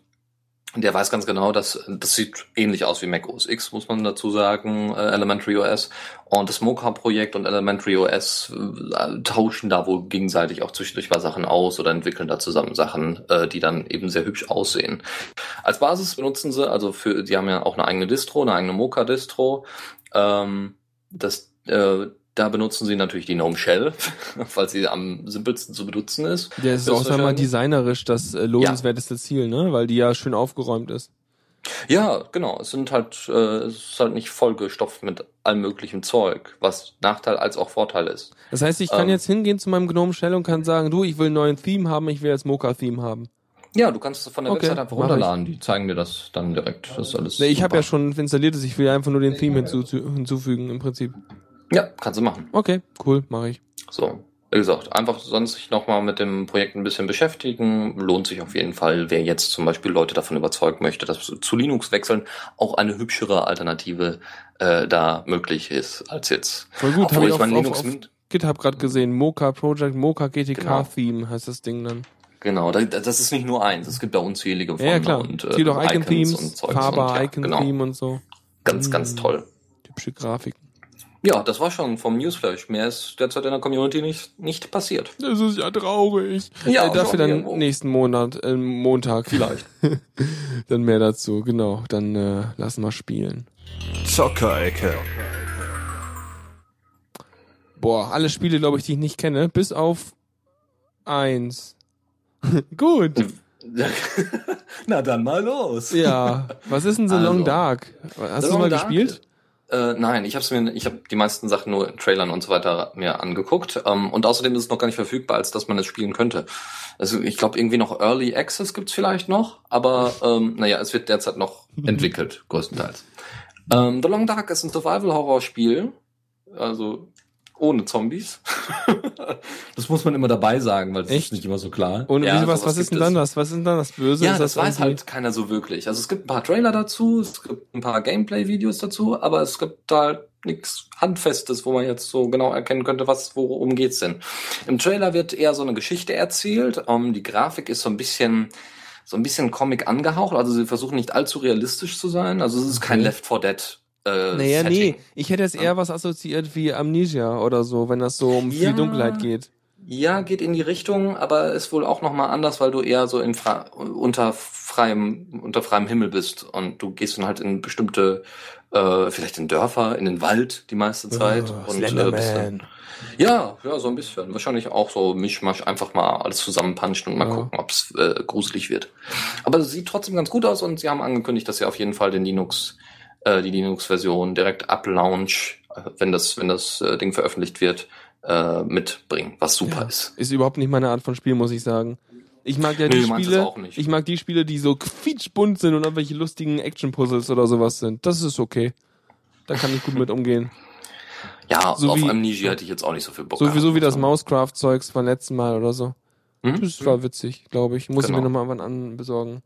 der weiß ganz genau, dass das sieht ähnlich aus wie Mac OS X, muss man dazu sagen, äh, Elementary OS. Und das Mocha-Projekt und Elementary OS äh, tauschen da wohl gegenseitig auch zwischendurch mal Sachen aus oder entwickeln da zusammen Sachen, äh, die dann eben sehr hübsch aussehen. Als Basis benutzen sie, also für, die haben ja auch eine eigene Distro, eine eigene Mocha-Distro. Ähm, das, äh, da benutzen sie natürlich die GNOME Shell, (laughs) weil sie am simpelsten zu benutzen ist. Der ist auch, mal, designerisch das äh, lohnenswerteste Ziel, ne? Weil die ja schön aufgeräumt ist. Ja, genau. Es sind halt, äh, es ist halt nicht vollgestopft mit allem möglichen Zeug, was Nachteil als auch Vorteil ist. Das heißt, ich kann Ähm. jetzt hingehen zu meinem Gnome Shell und kann sagen, du, ich will einen neuen Theme haben, ich will jetzt Mocha-Theme haben. Ja, du kannst es von der Okay, Website einfach runterladen. Die zeigen dir das dann direkt. Das ist alles. Nee, ich habe ja schon installiertes, ich will einfach nur den Theme hinzu hinzufügen im Prinzip. Ja, kannst du machen. Okay, cool, mache ich. So. Wie gesagt, einfach sonst sich nochmal mit dem Projekt ein bisschen beschäftigen. Lohnt sich auf jeden Fall, wer jetzt zum Beispiel Leute davon überzeugen möchte, dass zu Linux wechseln auch eine hübschere Alternative äh, da möglich ist als jetzt. Voll gut, habe ich ich auf, mein auf, Linux auf mit- GitHub gerade gesehen. Mocha Project, Mocha GTK Genau. Theme heißt das Ding dann. Genau, da- das ist nicht nur eins, es gibt da unzählige von Ja, klar. und gibt auch Icon Icons Themes, und Zeugs Faber und ja, Icon genau. Theme und so. Ganz, ganz Mm. toll. Hübsche Grafiken. Ja, das war schon vom Newsflash. Mehr ist derzeit in der Community nicht, nicht passiert. Das ist ja traurig. Ja, äh, dafür dann irgendwo. nächsten Monat, äh, Montag. Vielleicht. (laughs) dann mehr dazu, genau. Dann äh, lassen wir spielen. Zockerecke. Boah, alle Spiele, glaube ich, die ich nicht kenne, bis auf eins. (laughs) Gut. (laughs) Na dann mal los. Ja. Was ist denn The Long Also, Dark? Hast The du Long mal Dark? gespielt? Äh, nein, ich habe mir, ich habe die meisten Sachen nur in Trailern und so weiter mir angeguckt. Ähm, und außerdem ist es noch gar nicht verfügbar, als dass man es spielen könnte. Also ich glaube irgendwie noch Early Access gibt's vielleicht noch, aber ähm, naja, es wird derzeit noch entwickelt, größtenteils. Ähm, The Long Dark ist ein Survival-Horror-Spiel, also ohne Zombies. (laughs) das muss man immer dabei sagen, weil es Echt? ist nicht immer so klar. Und Ja, was, was ist denn dann das? Was ist denn dann das Böse? Ja, ist das, weiß irgendwie- halt keiner so wirklich. Also es gibt ein paar Trailer dazu, es gibt ein paar Gameplay-Videos dazu, aber es gibt halt nichts Handfestes, wo man jetzt so genau erkennen könnte, was, worum geht's denn. Im Trailer wird eher so eine Geschichte erzählt. Ähm, die Grafik ist so ein bisschen so ein bisschen Comic angehaucht, also sie versuchen nicht allzu realistisch zu sein. Also es ist kein. Left 4 Dead. Äh, Naja, Setting. nee. Ich hätte jetzt eher was assoziiert wie Amnesia oder so, wenn das so um viel Ja. Dunkelheit geht. Ja, geht in die Richtung, aber ist wohl auch nochmal anders, weil du eher so in unter freiem, unter freiem Himmel bist und du gehst dann halt in bestimmte, äh, vielleicht in Dörfer, in den Wald die meiste Zeit. Oh, und, äh, bist dann, ja, ja, so ein bisschen. Wahrscheinlich auch so Mischmasch, einfach mal alles zusammenpanschen und mal Ja. gucken, ob's äh, gruselig wird. Aber es sieht trotzdem ganz gut aus und sie haben angekündigt, dass sie auf jeden Fall den Linux, äh, die Linux-Version direkt ab Launch, äh, wenn das, wenn das äh, Ding veröffentlicht wird, äh, mitbringen, was super Ja. ist. Ist überhaupt nicht meine Art von Spiel, muss ich sagen. Ich mag ja Nee, die es Spiele, ich mag die Spiele, die so quietschbunt sind und irgendwelche lustigen Action-Puzzles oder sowas sind. Das ist okay. Da kann ich gut mit umgehen. Ja, So auf wie- Amnesia hätte ich jetzt auch nicht so viel Bock Sowieso wie das. Mousecraft-Zeugs vom letzten Mal oder so. Mhm. Das war witzig, glaube ich. Muss ich Genau. mir nochmal wann an besorgen.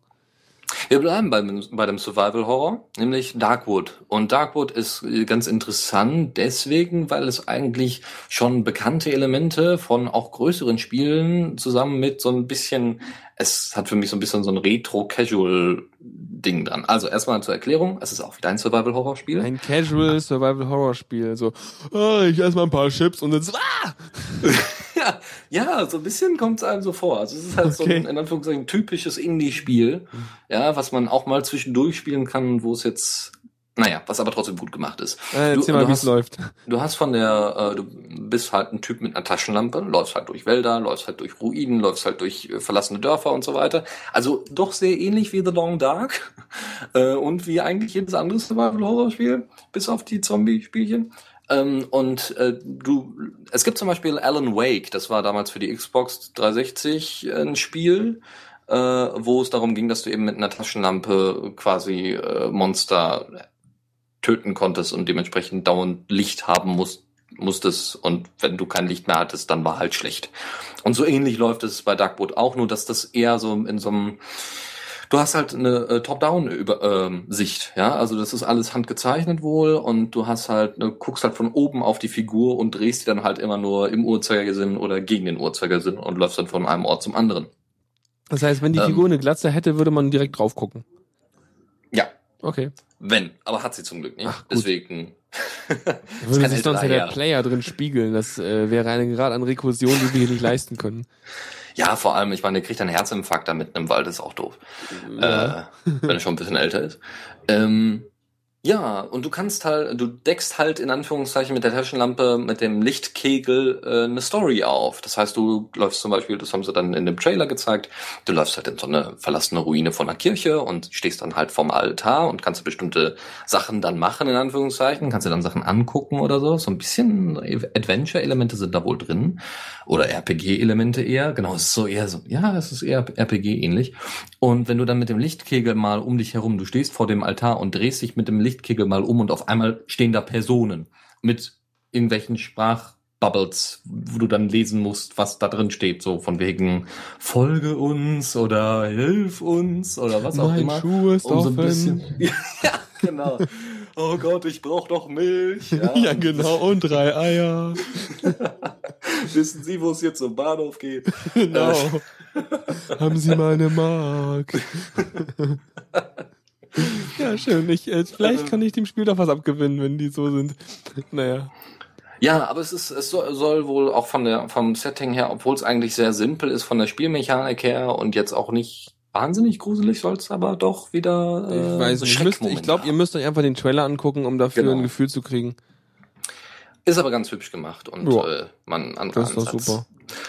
Wir bleiben beim, bei dem Survival Horror, nämlich Darkwood. Und Darkwood ist äh, ganz interessant deswegen, weil es eigentlich schon bekannte Elemente von auch größeren Spielen zusammen mit so ein bisschen, es hat für mich so ein bisschen so ein Retro-Casual-Ding dran. Also erstmal zur Erklärung, es ist auch wieder ein Survival Horror Spiel. Ein Casual Survival Horror Spiel. So, ah, ich esse mal ein paar Chips und dann ah! (laughs) Ja, so ein bisschen kommt es einem so vor. Also es ist halt so Okay. ein, in Anführungszeichen, typisches Indie-Spiel, ja, was man auch mal zwischendurch spielen kann, wo es jetzt Naja, was aber trotzdem gut gemacht ist. Äh, Du- mal, wie es läuft. Du hast von der, äh, du bist halt ein Typ mit einer Taschenlampe, läufst halt durch Wälder, läufst halt durch Ruinen, läufst halt durch äh, verlassene Dörfer und so weiter. Also doch sehr ähnlich wie The Long Dark (laughs) äh, und wie eigentlich jedes andere Survival-Horror-Spiel, bis auf die Zombie-Spielchen. Ähm, und äh, du, es gibt zum Beispiel Alan Wake, das war damals für die Xbox 360 ein Spiel, äh, wo es darum ging, dass du eben mit einer Taschenlampe quasi äh, Monster töten konntest und dementsprechend dauernd Licht haben musst, musstest und wenn du kein Licht mehr hattest, dann war halt schlecht. Und so ähnlich läuft es bei Darkwood auch, nur dass das eher so in so einem Du hast halt eine äh, Top-Down-Sicht, ja, also das ist alles handgezeichnet wohl und du hast halt, ne, guckst halt von oben auf die Figur und drehst die dann halt immer nur im Uhrzeigersinn oder gegen den Uhrzeigersinn und läufst dann von einem Ort zum anderen. Das heißt, wenn die Ähm. Figur eine Glatze hätte, würde man direkt drauf gucken. Ja, Okay. wenn, aber hat sie zum Glück nicht. Ach. Deswegen. (laughs) Würde sich sonst ja der. Player drin spiegeln. Das äh, wäre eine Grad an Rekursion, die wir hier nicht leisten können. (laughs) Ja, vor allem, ich meine, der kriegt einen Herzinfarkt da mitten im Wald, ist auch doof. Ja. Äh, wenn er schon ein bisschen älter ist. Ähm, ja, und du kannst halt, du deckst halt in Anführungszeichen mit der Taschenlampe, mit dem Lichtkegel äh, eine Story auf. Das heißt, du läufst zum Beispiel, das haben sie dann in dem Trailer gezeigt, du läufst halt in so eine verlassene Ruine von einer Kirche und stehst dann halt vorm Altar und kannst bestimmte Sachen dann machen, in Anführungszeichen, kannst dir dann Sachen angucken oder so. So ein bisschen Adventure-Elemente sind da wohl drin. Oder RPG-Elemente eher. Genau, es ist so eher so, ja, es ist eher RPG-ähnlich. Und wenn du dann mit dem Lichtkegel mal um dich herum, du stehst vor dem Altar und drehst dich mit dem Lichtkegel mal um und auf einmal stehen da Personen mit irgendwelchen Sprachbubbles, wo du dann lesen musst, was da drin steht, so von wegen Folge uns oder hilf uns oder was auch mein immer. Schuh ist Um so ein bisschen. (laughs) ja, genau. Oh Gott, ich brauche doch Milch. Ja, (laughs) Ja, genau. Und drei Eier. (laughs) Wissen Sie, wo es jetzt zum Bahnhof geht? Genau. Haben Sie mal eine Mark? Ja, schön. Ich, äh, vielleicht kann ich dem Spiel doch was abgewinnen, wenn die so sind. Naja. Ja, aber es ist, es soll, wohl auch von der, vom Setting her, obwohl es eigentlich sehr simpel ist, von der Spielmechanik her und jetzt auch nicht wahnsinnig gruselig, soll es aber doch wieder. Äh, Ich weiß nicht. Ich, müsst, ich Schreckmomente glaube, ihr müsst euch einfach den Trailer angucken, um dafür Genau. ein Gefühl zu kriegen. Ist aber ganz hübsch gemacht und Ja. äh, man anderer Das ist doch super.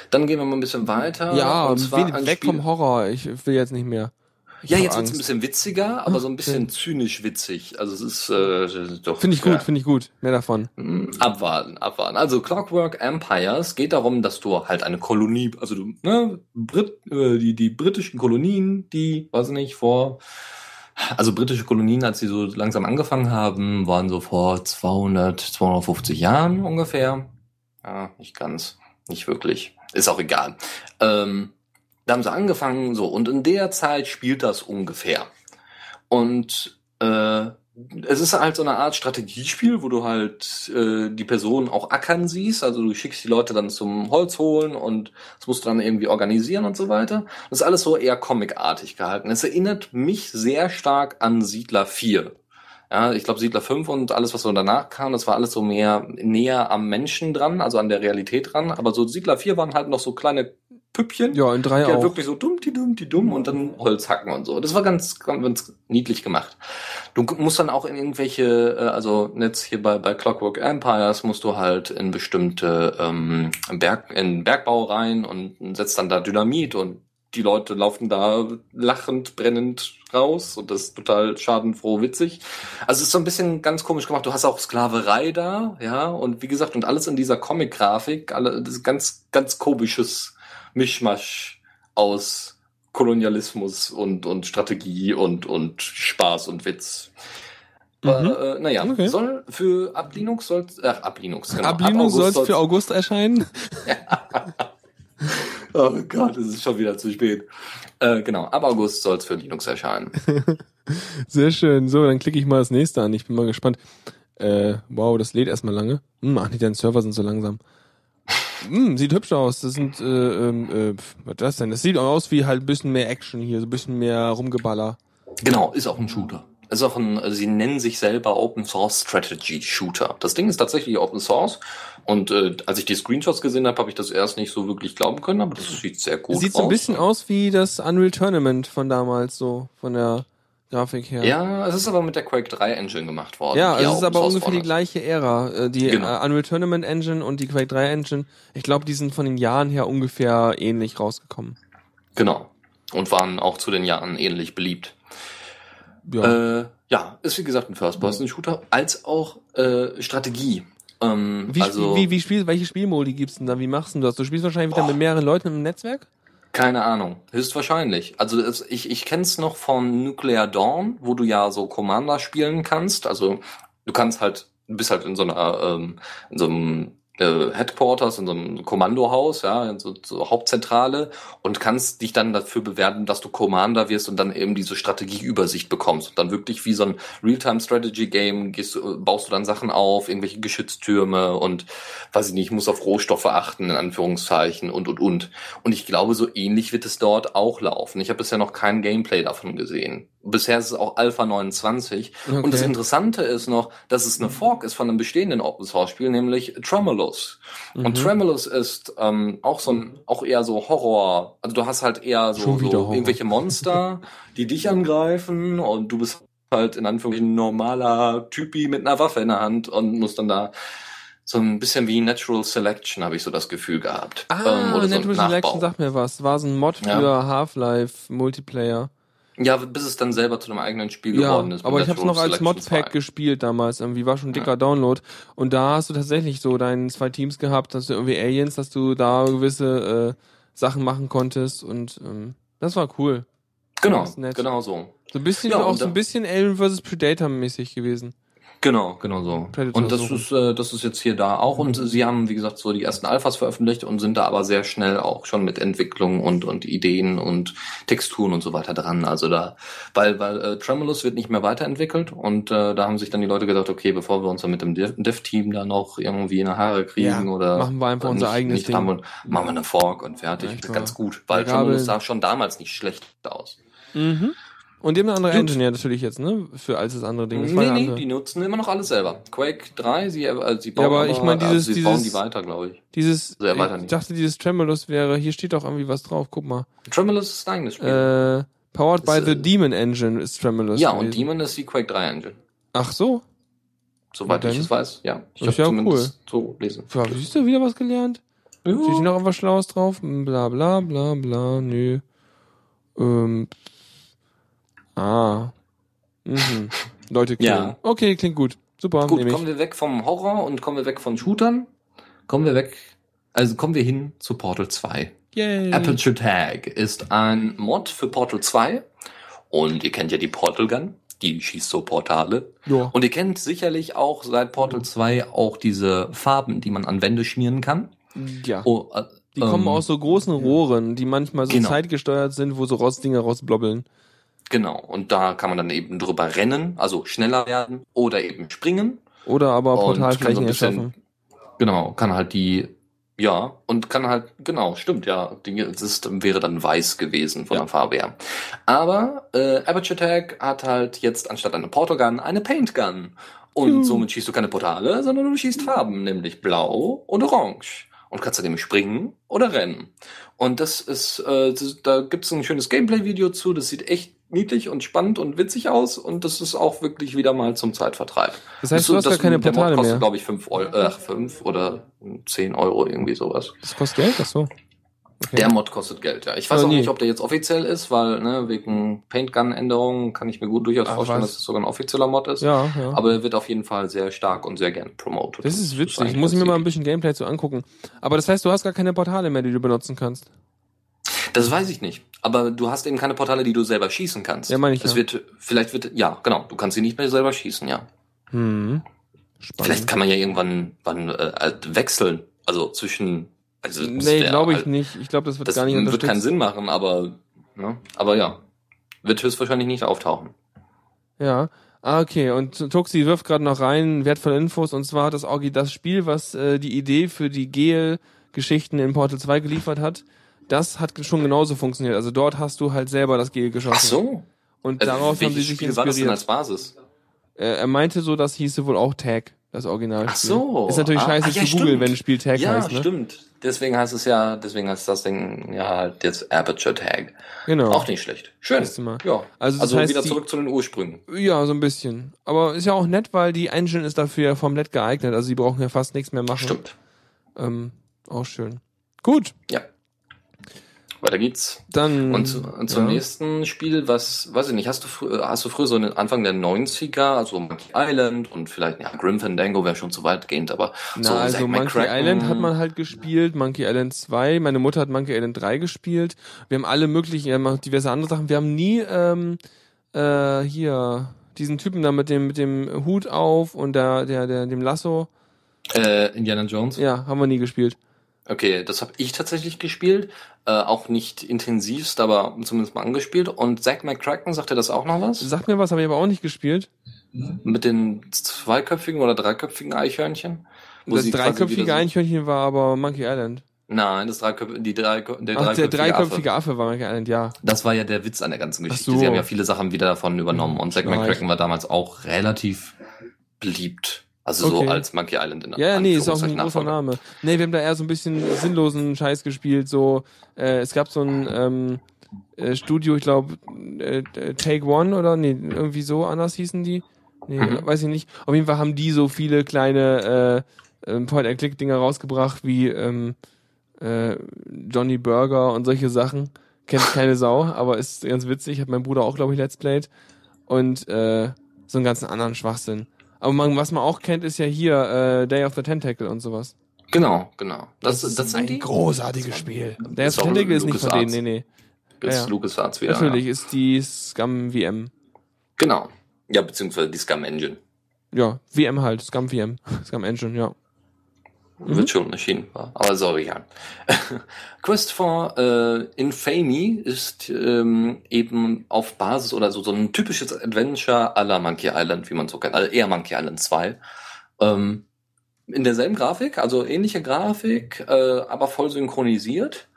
Dann gehen wir mal ein bisschen weiter. Ja, und zwar weg Spiel- vom Horror. Ich will jetzt nicht mehr. Ja, jetzt wird's Angst. ein bisschen witziger, aber so ein bisschen zynisch witzig. Also es ist äh, doch. Finde ich ja. gut, finde ich gut. Mehr davon. Hm, Abwarten, abwarten. Also Clockwork Empires geht darum, dass du halt eine Kolonie, also du, ne, Brit, äh, die, die britischen Kolonien, die, weiß nicht, vor, also britische Kolonien, als sie so langsam angefangen haben, waren so vor 200, 250 Jahren ungefähr. Ja, nicht ganz, nicht wirklich. Ist auch egal. Ähm, da haben sie angefangen, so, und in der Zeit spielt das ungefähr. Und äh, es ist halt so eine Art Strategiespiel, wo du halt äh, die Person auch ackern siehst. Also du schickst die Leute dann zum Holz holen und das musst du dann irgendwie organisieren und so weiter. Das ist alles so eher comicartig gehalten. Es erinnert mich sehr stark an Siedler 4. Ja, ich glaube Siedler 5 und alles, was so danach kam, das war alles so mehr näher am Menschen dran, also an der Realität dran. Aber so Siedler 4 waren halt noch so kleine Püppchen. Ja, in drei Die halt auch. wirklich so dumm, die dumm, die dumm und dann Holz hacken und so. Das war ganz, ganz niedlich gemacht. Du musst dann auch in irgendwelche, äh, also jetzt hier bei, bei Clockwork Empires musst du halt in bestimmte ähm, Berg, in Bergbau rein und setzt dann da Dynamit und die Leute laufen da lachend, brennend raus und das ist total schadenfroh witzig. Also es ist so ein bisschen ganz komisch gemacht. Du hast auch Sklaverei da, ja, und wie gesagt, und alles in dieser Comic-Grafik, alle, das ist ganz, ganz komisches Mischmasch aus Kolonialismus und, und Strategie und, und Spaß und Witz. Mhm. Aber, äh, naja, Okay. soll für ab Linux soll ach, ab Linux, genau. Ab Linux soll es für August erscheinen. (laughs) Oh Gott, es ist schon wieder zu spät. Äh, genau, ab August soll es für Linux erscheinen. (laughs) Sehr schön. So, dann klicke ich mal das nächste an. Ich bin mal gespannt. Äh, wow, das lädt erstmal lange. Hm, ach, die deine Server sind so langsam. Hm, sieht hübsch aus. Das sind, äh, ähm, äh, was ist das denn? Das sieht auch aus wie halt ein bisschen mehr Action hier, so ein bisschen mehr Rumgeballer. Genau, ist auch ein Shooter. Ist auch ein, also sie nennen sich selber Open Source Strategy Shooter. Das Ding ist tatsächlich Open Source. Und äh, als ich die Screenshots gesehen habe, habe ich das erst nicht so wirklich glauben können, aber das sieht sehr gut sieht aus. so ein bisschen aus wie das Unreal Tournament von damals, so von der Grafik her. Ja, es ist aber mit der Quake 3 Engine gemacht worden. Ja, es ist aber ungefähr die gleiche Ära. Äh, Die Genau. äh, Unreal Tournament Engine und die Quake 3 Engine, ich glaube, die sind von den Jahren her ungefähr ähnlich rausgekommen. Genau. Und waren auch zu den Jahren ähnlich beliebt. Ja. Äh, ja, ist wie gesagt ein First-Person-Shooter, als auch äh, Strategie. Ähm, wie, also, spiel- wie, wie spiel, welche Spielmodi gibt's denn da? Wie machst du das? Du spielst wahrscheinlich wieder Boah. mit mehreren Leuten im Netzwerk? Keine Ahnung, höchstwahrscheinlich. Also es, ich, ich kenn's noch von Nuclear Dawn, wo du ja so Commander spielen kannst. Also du kannst halt, du bist halt in so einer, ähm, in so einem äh, Headquarters, in so einem Kommandohaus, ja, in so, so Hauptzentrale und kannst dich dann dafür bewerben, dass du Commander wirst und dann eben diese Strategieübersicht bekommst. Und dann wirklich wie so ein Real-Time-Strategy-Game baust du dann Sachen auf, irgendwelche Geschütztürme und weiß ich nicht, muss auf Rohstoffe achten, in Anführungszeichen und und und. Und ich glaube, so ähnlich wird es dort auch laufen. Ich habe bisher noch kein Gameplay davon gesehen. Bisher ist es auch Alpha 29. Und das Okay. Interessante ist noch, dass es eine Fork ist von einem bestehenden Open Source Spiel, nämlich Tremulous. Mhm. Und Tremulous ist ähm, auch so ein, auch eher so Horror. Also du hast halt eher so, so irgendwelche Monster, die dich angreifen und du bist halt in Anführungszeichen normaler Typi mit einer Waffe in der Hand und musst dann da so ein bisschen wie Natural Selection, habe ich so das Gefühl gehabt. Ah, Ähm, oder so Natural Selection sagt mir was. War so ein Mod für Ja. Half-Life Multiplayer. Ja, bis es dann selber zu einem eigenen Spiel Ja, geworden ist. aber ich habe es noch als Modpack 2. gespielt damals. Irgendwie war schon ein dicker Ja. Download. Und da hast du tatsächlich so deine zwei Teams gehabt, dass du irgendwie Aliens, dass du da gewisse äh, Sachen machen konntest und ähm, das war cool. Genau, genau so. So ein bisschen Ja, auch so ein bisschen Alien vs Predator mäßig gewesen. Genau, genau so. Predator und das suchen. ist, äh, das ist jetzt hier da auch. Und sie haben, wie gesagt, so die ersten Alphas veröffentlicht und sind da aber sehr schnell auch schon mit Entwicklung und, und Ideen und Texturen und so weiter dran. Also da, weil, weil äh, Tremulous wird nicht mehr weiterentwickelt und äh, da haben sich dann die Leute gedacht, okay, bevor wir uns dann mit dem Dev- Dev-Team da noch irgendwie in die Haare kriegen Ja, oder machen wir einfach unser nicht, eigenes nicht Ding. haben, machen wir eine Fork und fertig. Echt Ganz gut, weil Tremulous sah schon damals nicht schlecht aus. Mhm. Und die haben eine andere Gut. Engine ja natürlich jetzt, ne? Für als das andere Ding. Das Nee, ja nee, andere. die nutzen immer noch alles selber. Quake 3, sie, äh, sie bauen aber aber, ich mein, dieses- also sie bauen dieses- die weiter, glaube ich. Dieses, weiter ich nicht. dachte, dieses Tremulous wäre, hier steht doch irgendwie was drauf, guck mal. Tremulous ist ein eigenes Spiel. Äh, powered by Ist, the Demon Engine ist Tremulous. ja, gewesen. und Demon ist die Quake 3 Engine. Ach so? Soweit ich es weiß, ja. Ich habe ja zumindest so lesen. Ja, siehst du wieder was gelernt? Steht hier Ja. noch irgendwas Schlaues drauf? Bla bla bla bla, nö. Ähm. Ah. Mhm. Leute killen. Ja. Okay, klingt gut. Super, Gut, nehme kommen wir weg vom Horror und kommen wir weg von Shootern. Kommen wir weg, also kommen wir hin zu Portal 2. Yay. Aperture Tag ist ein Mod für Portal 2 und ihr kennt ja die Portal Gun, die schießt so Portale. Ja. Und ihr kennt sicherlich auch seit Portal 2 auch diese Farben, die man an Wände schmieren kann. ja. Oh, äh, Die kommen ähm, aus so großen Rohren, die manchmal so Genau. zeitgesteuert sind, wo so Rostdinger rausblobbeln. Genau, und da kann man dann eben drüber rennen, also schneller werden oder eben springen. Oder aber so Portalflächen ein bisschen- erschaffen. Genau, kann halt die, ja, und kann halt, genau, stimmt, ja, das ist, wäre dann weiß gewesen von Ja. der Farbe her. Aber äh, Aperture Tag hat halt jetzt anstatt einer Portal Gun eine Paint Gun. Und Juhu. somit schießt du keine Portale, sondern du schießt Farben, nämlich blau und orange. Und kannst dann eben springen oder rennen. Und das ist, äh, das, da gibt's ein schönes Gameplay-Video zu, das sieht echt niedlich und spannend und witzig aus und das ist auch wirklich wieder mal zum Zeitvertreib. Das heißt, du hast gar keine der Mod Portale kostet, mehr. glaube ich, 5 Euro, äh, fünf oder 10 Euro, irgendwie sowas. Das kostet Geld? Ach so. Okay. Der Mod kostet Geld, ja. Ich weiß Oh, auch nee. nicht, ob der jetzt offiziell ist, weil, ne, wegen Paint-Gun-Änderungen kann ich mir gut durchaus Ach, vorstellen, was? dass es sogar ein offizieller Mod ist. ja, ja. Aber er wird auf jeden Fall sehr stark und sehr gern promoted. das ist witzig. eigentlich Muss ich mir mal ein bisschen Gameplay zu angucken. Aber das heißt, du hast gar keine Portale mehr, die du benutzen kannst. Das weiß ich nicht. Aber du hast eben keine Portale, die du selber schießen kannst. Ja, meine ich Das ja. wird, vielleicht wird, ja, genau. Du kannst sie nicht mehr selber schießen, ja. Hm. Spannend. Vielleicht kann man ja irgendwann wann, äh, halt wechseln. Also zwischen, also das nee, glaube ich halt- nicht. Ich glaube, das wird Das gar nicht wird unterstützt. keinen Sinn machen, aber, ne? aber ja. Wird höchstwahrscheinlich nicht auftauchen. Ja. Ah, okay. Und Toxi wirft gerade noch rein wertvolle Infos. Und zwar hat das Orgi das Spiel, was äh, die Idee für die Gel-Geschichten in Portal 2 geliefert hat. Das hat schon genauso funktioniert. Also dort hast du halt selber das Gel geschossen. Ach so. Und Äh, darauf haben sie sich Spiel war das denn inspiriert. als Basis? Äh, er meinte so, das hieße wohl auch Tag. Das Original. Ach so. Ist natürlich Ah, scheiße ah, ja, zu googeln, wenn ein Spiel Tag Ja, heißt, ne? stimmt. Deswegen heißt es ja, deswegen heißt das Ding ja halt jetzt Aperture Tag. Genau. Auch nicht schlecht. Schön. Ja. Also Also, heißt, wieder die- zurück zu den Ursprüngen. Ja, so ein bisschen. Aber ist ja auch nett, weil die Engine ist dafür ja komplett geeignet. Also die brauchen ja fast nichts mehr machen. Stimmt. Ähm, auch schön. Gut, Ja. Weiter geht's. dann. Und, zu, und zum ja. nächsten Spiel, was, weiß ich nicht, hast du, frü- hast du früher so in den Anfang der 90er, also Monkey Island und vielleicht, ja, Grim Fandango wäre schon zu weitgehend, aber Na, so also Zack Monkey McCracken- Island hat man halt gespielt, Monkey Island 2, meine Mutter hat Monkey Island 3 gespielt. Wir haben alle möglichen, wir haben auch diverse andere Sachen. Wir haben nie ähm, äh, hier diesen Typen da mit dem mit dem Hut auf und der der der dem Lasso. Äh, Indiana Jones? Ja, haben wir nie gespielt. Okay, das habe ich tatsächlich gespielt. Äh, auch nicht intensivst, aber zumindest mal angespielt. Und Zack McCracken, sagt er das auch noch was? Sagt mir was, habe ich aber auch nicht gespielt. Mit den zweiköpfigen oder dreiköpfigen Eichhörnchen? Das dreiköpfige Eichhörnchen war aber Monkey Island. Nein, das dreiköpfige, die drei, der Ach, der dreiköpfige, dreiköpfige Affe. Affe. war Monkey Island, ja. Das war ja der Witz an der ganzen Geschichte. so. Sie haben ja viele Sachen wieder davon übernommen. Und Zack McCracken war damals auch relativ beliebt. Also Okay. so als Monkey Island in Ja, ja, nee, ist auch ein großer. Name. Nee, wir haben da eher so ein bisschen sinnlosen Scheiß gespielt. So, äh, es gab so ein ähm, äh, Studio, ich glaube, äh, äh, Take One oder nee, irgendwie so anders hießen die. Nee, Mhm. weiß ich nicht. Auf jeden Fall haben die so viele kleine äh, ähm, Point-and-Click-Dinger rausgebracht wie ähm, äh, Johnny Burger und solche Sachen. Kennt keine (laughs) Sau, aber ist ganz witzig. Hat mein Bruder auch, glaube ich, Let's Played. Und äh, so einen ganzen anderen Schwachsinn. Aber man, was man auch kennt, ist ja hier äh, Day of the Tentacle und sowas. Genau, genau. Das, das, sind ein die? großartiges Spiel. Day of Ist the Tentacle ist nicht von denen, nee, nee. Das Ja, ist ja. LucasArts wieder. Natürlich Ja. ist die Scum VM. Genau. Ja, beziehungsweise die Scum Engine. Ja, VM halt, Scum VM. (laughs) Scum Engine, ja. Mhm. Schon erschienen. war. Aber sorry, ja. (laughs) Quest for äh, Infamy ist ähm, eben auf Basis oder so, so ein typisches Adventure à la Monkey Island, wie man so kennt. Also eher Monkey Island 2. Ähm, in derselben Grafik, also ähnliche Grafik, äh, aber voll synchronisiert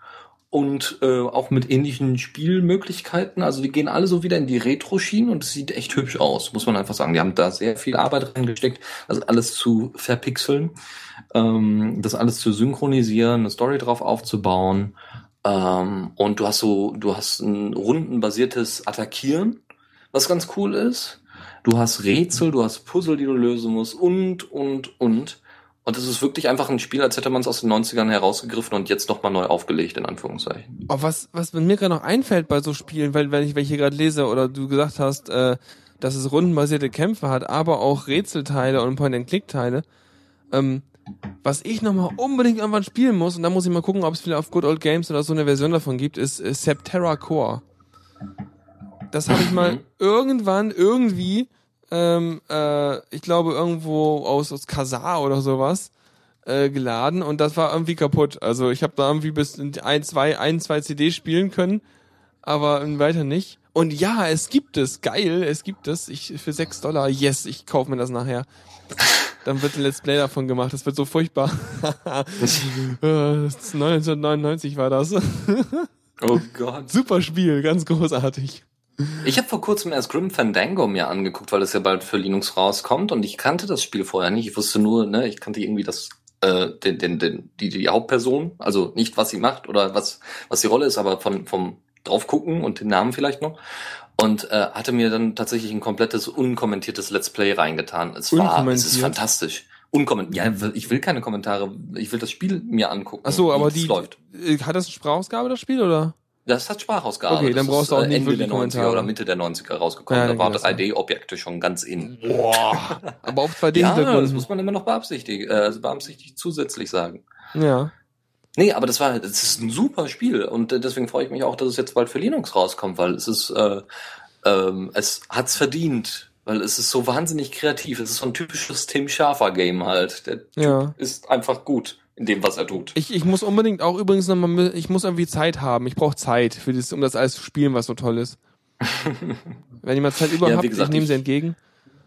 und äh, auch mit ähnlichen Spielmöglichkeiten. Also die gehen alle so wieder in die Retro-Schienen und es sieht echt hübsch aus, muss man einfach sagen. Die haben da sehr viel Arbeit reingesteckt, also alles zu verpixeln, ähm, das alles zu synchronisieren, eine Story drauf aufzubauen. Ähm, und du hast so, du hast ein rundenbasiertes Attackieren, was ganz cool ist. Du hast Rätsel, du hast Puzzle, die du lösen musst und, und, und. Und es ist wirklich einfach ein Spiel, als hätte man es aus den 90ern herausgegriffen und jetzt nochmal neu aufgelegt, in Anführungszeichen. Oh, was, was mir gerade noch einfällt bei so Spielen, weil, wenn ich welche gerade lese oder du gesagt hast, äh, dass es rundenbasierte Kämpfe hat, aber auch Rätselteile und Point-and-Click-Teile, ähm, was ich nochmal unbedingt irgendwann spielen muss, und da muss ich mal gucken, ob es vielleicht auf Good Old Games oder so eine Version davon gibt, ist äh, Septerra Core. Das habe ich mal Mhm. irgendwann irgendwie, ähm, äh, ich glaube irgendwo aus, aus Kasar oder sowas, äh, geladen und das war irgendwie kaputt. Also ich habe da irgendwie bis in ein, zwei, ein, zwei CDs spielen können, aber weiter nicht. Und ja, es gibt es. Geil, es gibt es. Ich für sechs Dollar. Yes, ich kaufe mir das nachher. Dann wird ein Let's Play davon gemacht. Das wird so furchtbar. (laughs) Äh, 1999 war das. Oh Gott. Super Spiel, ganz großartig. Ich habe vor kurzem erst Grim Fandango mir angeguckt, weil es ja bald für Linux rauskommt und ich kannte das Spiel vorher nicht. Ich wusste nur, ne, ich kannte irgendwie das äh, den, den, den, die, die Hauptperson, also nicht was sie macht oder was was die Rolle ist, aber von vom drauf gucken und den Namen vielleicht noch. Und äh, hatte mir dann tatsächlich ein komplettes unkommentiertes Let's Play reingetan. Es war, es ist fantastisch. Unkommentiert. Ja, ich will keine Kommentare. Ich will das Spiel mir angucken. Ach so, aber die läuft. äh, hat das eine Sprachausgabe das Spiel oder? Das hat Sprachausgabe. Okay, dann das brauchst du ist, auch äh, nicht Ende der 90er Kommentare. oder Mitte der 90er rausgekommen. Ja, da waren geht das, 3D-Objekte schon ganz in. (laughs) Boah. Aber auf 2D Ja, das muss man immer noch beabsichtigen, äh, beabsichtigt zusätzlich sagen. Ja. Nee, aber das war, das ist ein super Spiel und äh, deswegen freue ich mich auch, dass es jetzt bald für Linux rauskommt, weil es ist, äh, ähm, es hat's verdient, weil es ist so wahnsinnig kreativ. Es ist so ein typisches Tim Schafer Game halt. Der Typ Ja. ist einfach gut in dem, was er tut. Ich, ich muss unbedingt auch übrigens nochmal, ich muss irgendwie Zeit haben. Ich brauche Zeit, für das, um das alles zu spielen, was so toll ist. (laughs) Wenn jemand Zeit über Ja, habt, gesagt, ich nehme sie entgegen.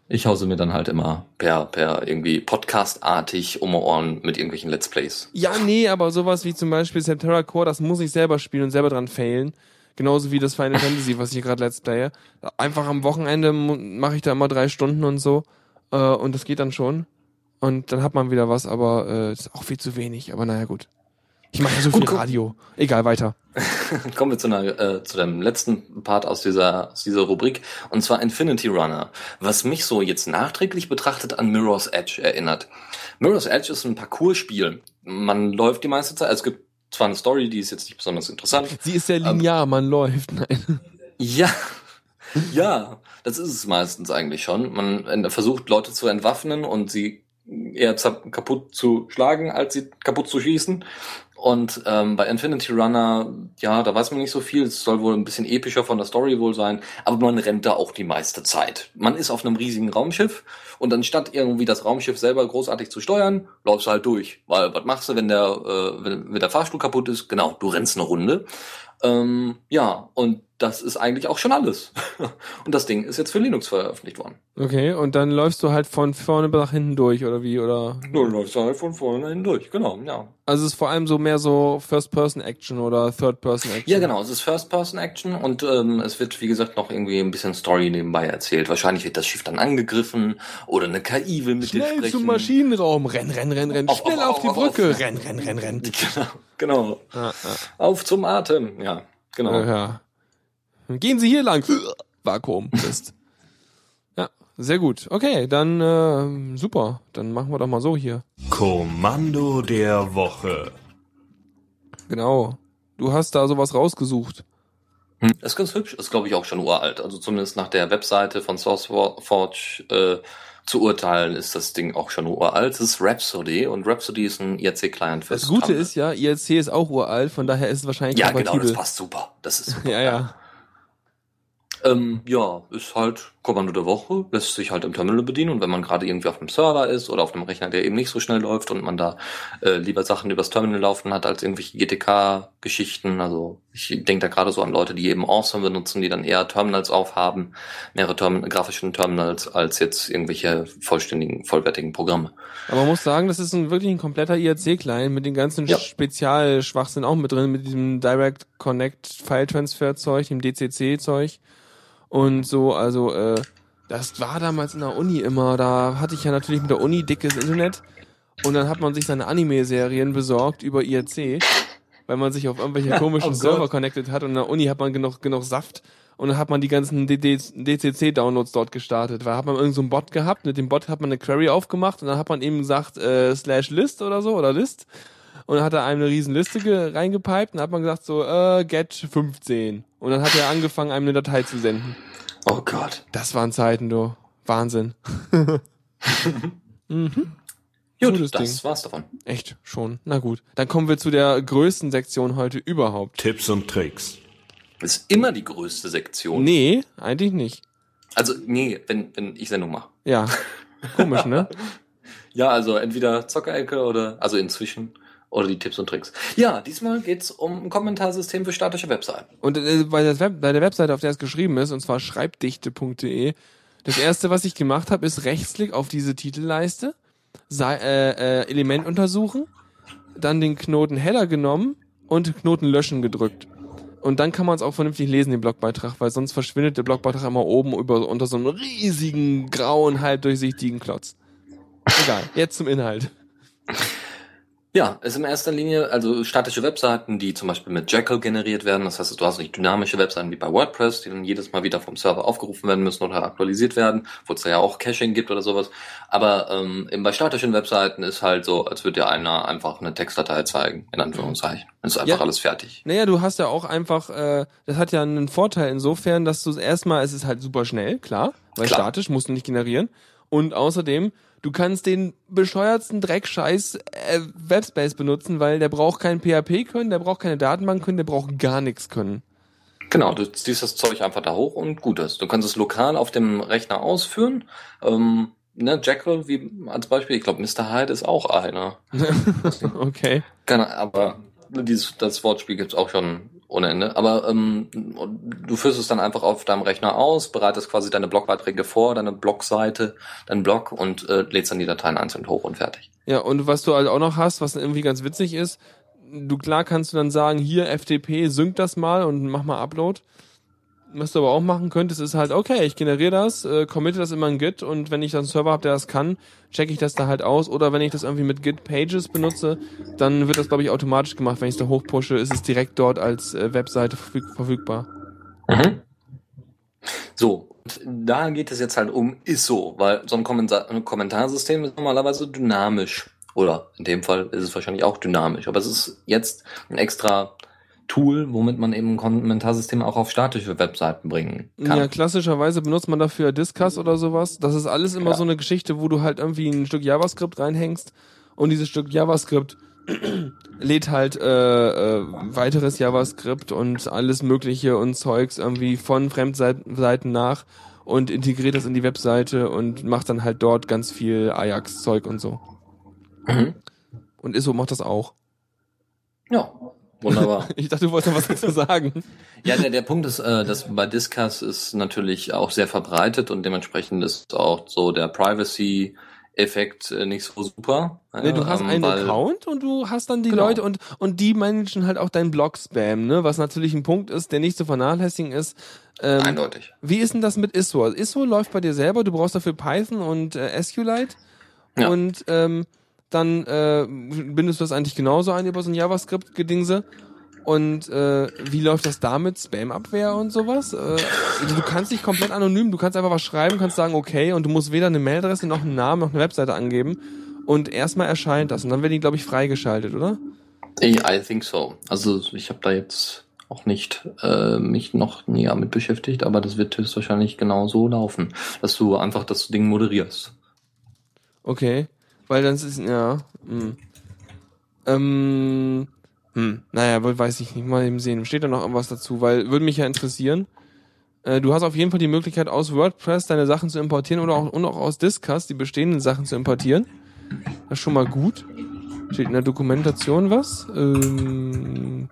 Ich hause mir dann halt immer per, per irgendwie Podcast-artig um Ohren mit irgendwelchen Let's Plays. Ja, nee, aber sowas wie zum Beispiel Septerra Core, das muss ich selber spielen und selber dran failen. Genauso wie das Final (laughs) Fantasy, was ich gerade Let's Playe. Einfach am Wochenende mache ich da immer drei Stunden und so. Äh, und das geht dann schon. Und dann hat man wieder was, aber äh, ist auch viel zu wenig. Aber naja, gut. Ich mache ja so Gut, viel. Radio. Egal, weiter. (laughs) Kommen wir zu, einer, äh, zu dem letzten Part aus dieser, aus dieser Rubrik, und zwar Infinity Runner, was mich so jetzt nachträglich betrachtet an Mirror's Edge erinnert. Mirror's Edge ist ein Parcours-Spiel. Man läuft die meiste Zeit, also es gibt zwar eine Story, die ist jetzt nicht besonders interessant. Sie ist sehr linear, man läuft. Nein. Ja, ja, das ist es meistens eigentlich schon. Man äh, versucht Leute zu entwaffnen und sie eher kaputt zu schlagen, als sie kaputt zu schießen. Und ähm, bei Infinity Runner, ja, da weiß man nicht so viel. Es soll wohl ein bisschen epischer von der Story wohl sein, aber man rennt da auch die meiste Zeit. Man ist auf einem riesigen Raumschiff und anstatt irgendwie das Raumschiff selber großartig zu steuern, läufst du halt durch. Weil was machst du, wenn der, äh, wenn, wenn der Fahrstuhl kaputt ist? Genau, du rennst eine Runde. Ähm, ja, und das ist eigentlich auch schon alles. (laughs) und das Ding ist jetzt für Linux veröffentlicht worden. Okay, und dann läufst du halt von vorne nach hinten durch, oder wie? Oder Du läufst halt von vorne hin durch, genau, ja. also es ist vor allem so mehr so First-Person-Action oder Third-Person-Action. Ja, genau, es ist First-Person-Action und ähm, es wird, wie gesagt, noch irgendwie ein bisschen Story nebenbei erzählt. Wahrscheinlich wird das Schiff dann angegriffen oder eine KI will mit dir Schnell sprechen. zum Maschinenraum, renn, renn, renn, renn, Auf, schnell auf, auf, die auf, auf. Brücke, renn, renn, renn, renn. (laughs) Genau, genau. Ah, Auf zum Atem, ja, genau. ah. Ja. Gehen Sie hier lang. Vakuum. Mist. (laughs) Ja, sehr gut. Okay, dann äh, super. Dann machen wir doch mal so hier. Kommando der Woche. Genau. Du hast da sowas rausgesucht. Hm, ist ganz hübsch, ist glaube ich auch schon uralt. Also zumindest nach der Webseite von SourceForge äh, zu urteilen, ist das Ding auch schon uralt. Es ist Rhapsody und Rhapsody ist ein IRC-Client für Das Gute ist ja, IRC ist auch uralt, von daher ist es wahrscheinlich Ja, genau, kompatibel. das passt super. Das ist (laughs) super. ja, ja. Ähm, ja, ist halt Kommando der Woche, lässt sich halt im Terminal bedienen und wenn man gerade irgendwie auf einem Server ist oder auf einem Rechner, der eben nicht so schnell läuft und man da äh, lieber Sachen übers Terminal laufen hat als irgendwelche GTK-Geschichten, also ich denke da gerade so an Leute, die eben Awesome benutzen, die dann eher Terminals aufhaben, mehrere Term grafischen Terminals als jetzt irgendwelche vollständigen, vollwertigen Programme. Aber man muss sagen, das ist ein, wirklich ein kompletter IRC-Client mit den ganzen Ja. Spezialschwachsinn auch mit drin, mit diesem Direct Connect File Transfer Zeug, dem DCC Zeug und so, also äh, das war damals in der Uni immer, da hatte ich ja natürlich mit der Uni dickes Internet und dann hat man sich seine Anime-Serien besorgt über IRC, weil man sich auf irgendwelche (laughs) komischen Oh. Server connected hat und in der Uni hat man genug, genug Saft und dann hat man die ganzen DCC-Downloads dort gestartet, weil hat man irgendeinen so einen Bot gehabt, mit dem Bot hat man eine Query aufgemacht und dann hat man eben gesagt, äh, slash list oder so, oder list und dann hat er einem eine riesen Liste ge- reingepiped und dann hat man gesagt so, äh, get 15 und dann hat er angefangen, einem eine Datei zu senden. Oh Gott. Das waren Zeiten, du. Wahnsinn. (laughs) mhm. Gut, Gutes das Ding. war's davon. Echt, schon. Na gut. Dann kommen wir zu der größten Sektion heute überhaupt. Tipps und Tricks. Ist immer die größte Sektion. Nee, eigentlich nicht. Also, nee, wenn, wenn ich Sendung mache. Ja. Komisch, ne? (laughs) Ja, also entweder Zockerecke oder, also inzwischen, oder die Tipps und Tricks. Ja, diesmal geht's um ein Kommentarsystem für statische Webseiten. Und äh, bei, der Web, der Webseite, auf der es geschrieben ist, und zwar schreibdichte.de, das erste, was ich gemacht habe, ist Rechtsklick auf diese Titelleiste, sei, äh, äh, Element untersuchen, dann den Knoten Header genommen und Knoten löschen gedrückt. Und dann kann man es auch vernünftig lesen, den Blogbeitrag, weil sonst verschwindet der Blogbeitrag immer oben über, unter so einem riesigen, grauen, halbdurchsichtigen Klotz. Egal, jetzt zum Inhalt. Ja, ist in erster Linie, also statische Webseiten, die zum Beispiel mit Jekyll generiert werden. Das heißt, du hast nicht dynamische Webseiten wie bei WordPress, die dann jedes Mal wieder vom Server aufgerufen werden müssen oder aktualisiert werden, wo es ja auch Caching gibt oder sowas. Aber ähm, eben bei statischen Webseiten ist halt so, als würde dir einer einfach eine Textdatei zeigen, in Anführungszeichen. Ist einfach Ja. alles fertig. Naja, du hast ja auch einfach, äh, das hat ja einen Vorteil insofern, dass du erstmal, es ist halt super schnell, klar, weil Klar. statisch musst du nicht generieren. Und außerdem, du kannst den bescheuertsten Dreckscheiß äh, Webspace benutzen, weil der braucht kein PHP können, der braucht keine Datenbank können, der braucht gar nichts können. Genau, du ziehst das Zeug einfach da hoch und gut ist. Du kannst es lokal auf dem Rechner ausführen. Ähm, ne, Jekyll, wie als Beispiel, ich glaube, Mr. Hyde ist auch einer. (laughs) okay. Keine, aber dieses, das Wortspiel gibt's auch schon ohne Ende. Aber ähm, du führst es dann einfach auf deinem Rechner aus, bereitest quasi deine Blogbeiträge vor, deine Blogseite, deinen Blog und äh, lädst dann die Dateien einzeln hoch und fertig. Ja, und was du halt auch noch hast, was irgendwie ganz witzig ist, du klar kannst du dann sagen, hier FTP, sync das mal und mach mal Upload. Was du aber auch machen könntest, ist halt, okay, ich generiere das, äh, committe das immer in Git und wenn ich dann einen Server habe, der das kann, checke ich das da halt aus. Oder wenn ich das irgendwie mit Git Pages benutze, dann wird das, glaube ich, automatisch gemacht. Wenn ich es da hochpushe, ist es direkt dort als äh, Webseite verfüg verfügbar. Mhm. So, da geht es jetzt halt um ISO, weil so ein, Kommentar ein Kommentarsystem ist normalerweise dynamisch. Oder in dem Fall ist es wahrscheinlich auch dynamisch. Aber es ist jetzt ein extra Tool, womit man eben ein Kommentarsystem auch auf statische Webseiten bringen kann. Ja, klassischerweise benutzt man dafür Discuss oder sowas. Das ist alles immer Ja. so eine Geschichte, wo du halt irgendwie ein Stück JavaScript reinhängst und dieses Stück JavaScript (clears throat) lädt halt äh, äh, weiteres JavaScript und alles Mögliche und Zeugs irgendwie von Fremdseiten Seiten nach und integriert das in die Webseite und macht dann halt dort ganz viel Ajax-Zeug und so. Mhm. Und ISO macht das auch. Ja, wunderbar. (laughs) Ich dachte, du wolltest noch was dazu sagen. (laughs) Ja, der, der Punkt ist, äh, dass bei Discuss ist natürlich auch sehr verbreitet und dementsprechend ist auch so der Privacy-Effekt äh, nicht so super. Nee, du hast ähm, einen Account und du hast dann die Genau. Leute und, und die managen halt auch deinen Blog-Spam, ne? Was natürlich ein Punkt ist, der nicht zu vernachlässigen ist. Ähm, Eindeutig. wie ist denn das mit ISO? Also ISO läuft bei dir selber, du brauchst dafür Python und äh, SQLite Ja. und ähm, dann äh, bindest du das eigentlich genauso ein über so ein JavaScript-Gedingse. Und äh, wie läuft das damit? Spam-Abwehr und sowas? Äh, also du kannst dich komplett anonym, du kannst einfach was schreiben, kannst sagen, okay, und du musst weder eine Mailadresse noch einen Namen noch eine Webseite angeben. Und erstmal erscheint das. Und dann werden die, glaube ich, freigeschaltet, oder? I, I think so. Also ich habe da jetzt auch nicht äh, mich noch näher mit beschäftigt, aber das wird höchstwahrscheinlich genau so laufen, dass du einfach das Ding moderierst. Okay. Weil dann ist ja. Hm. Ähm, hm, naja, weiß ich nicht. Mal eben sehen. Steht da noch irgendwas dazu? Weil würde mich ja interessieren. Äh, du hast auf jeden Fall die Möglichkeit, aus WordPress deine Sachen zu importieren oder auch, und auch aus Discuss die bestehenden Sachen zu importieren. Das ist schon mal gut. Steht in der Dokumentation was? Ähm,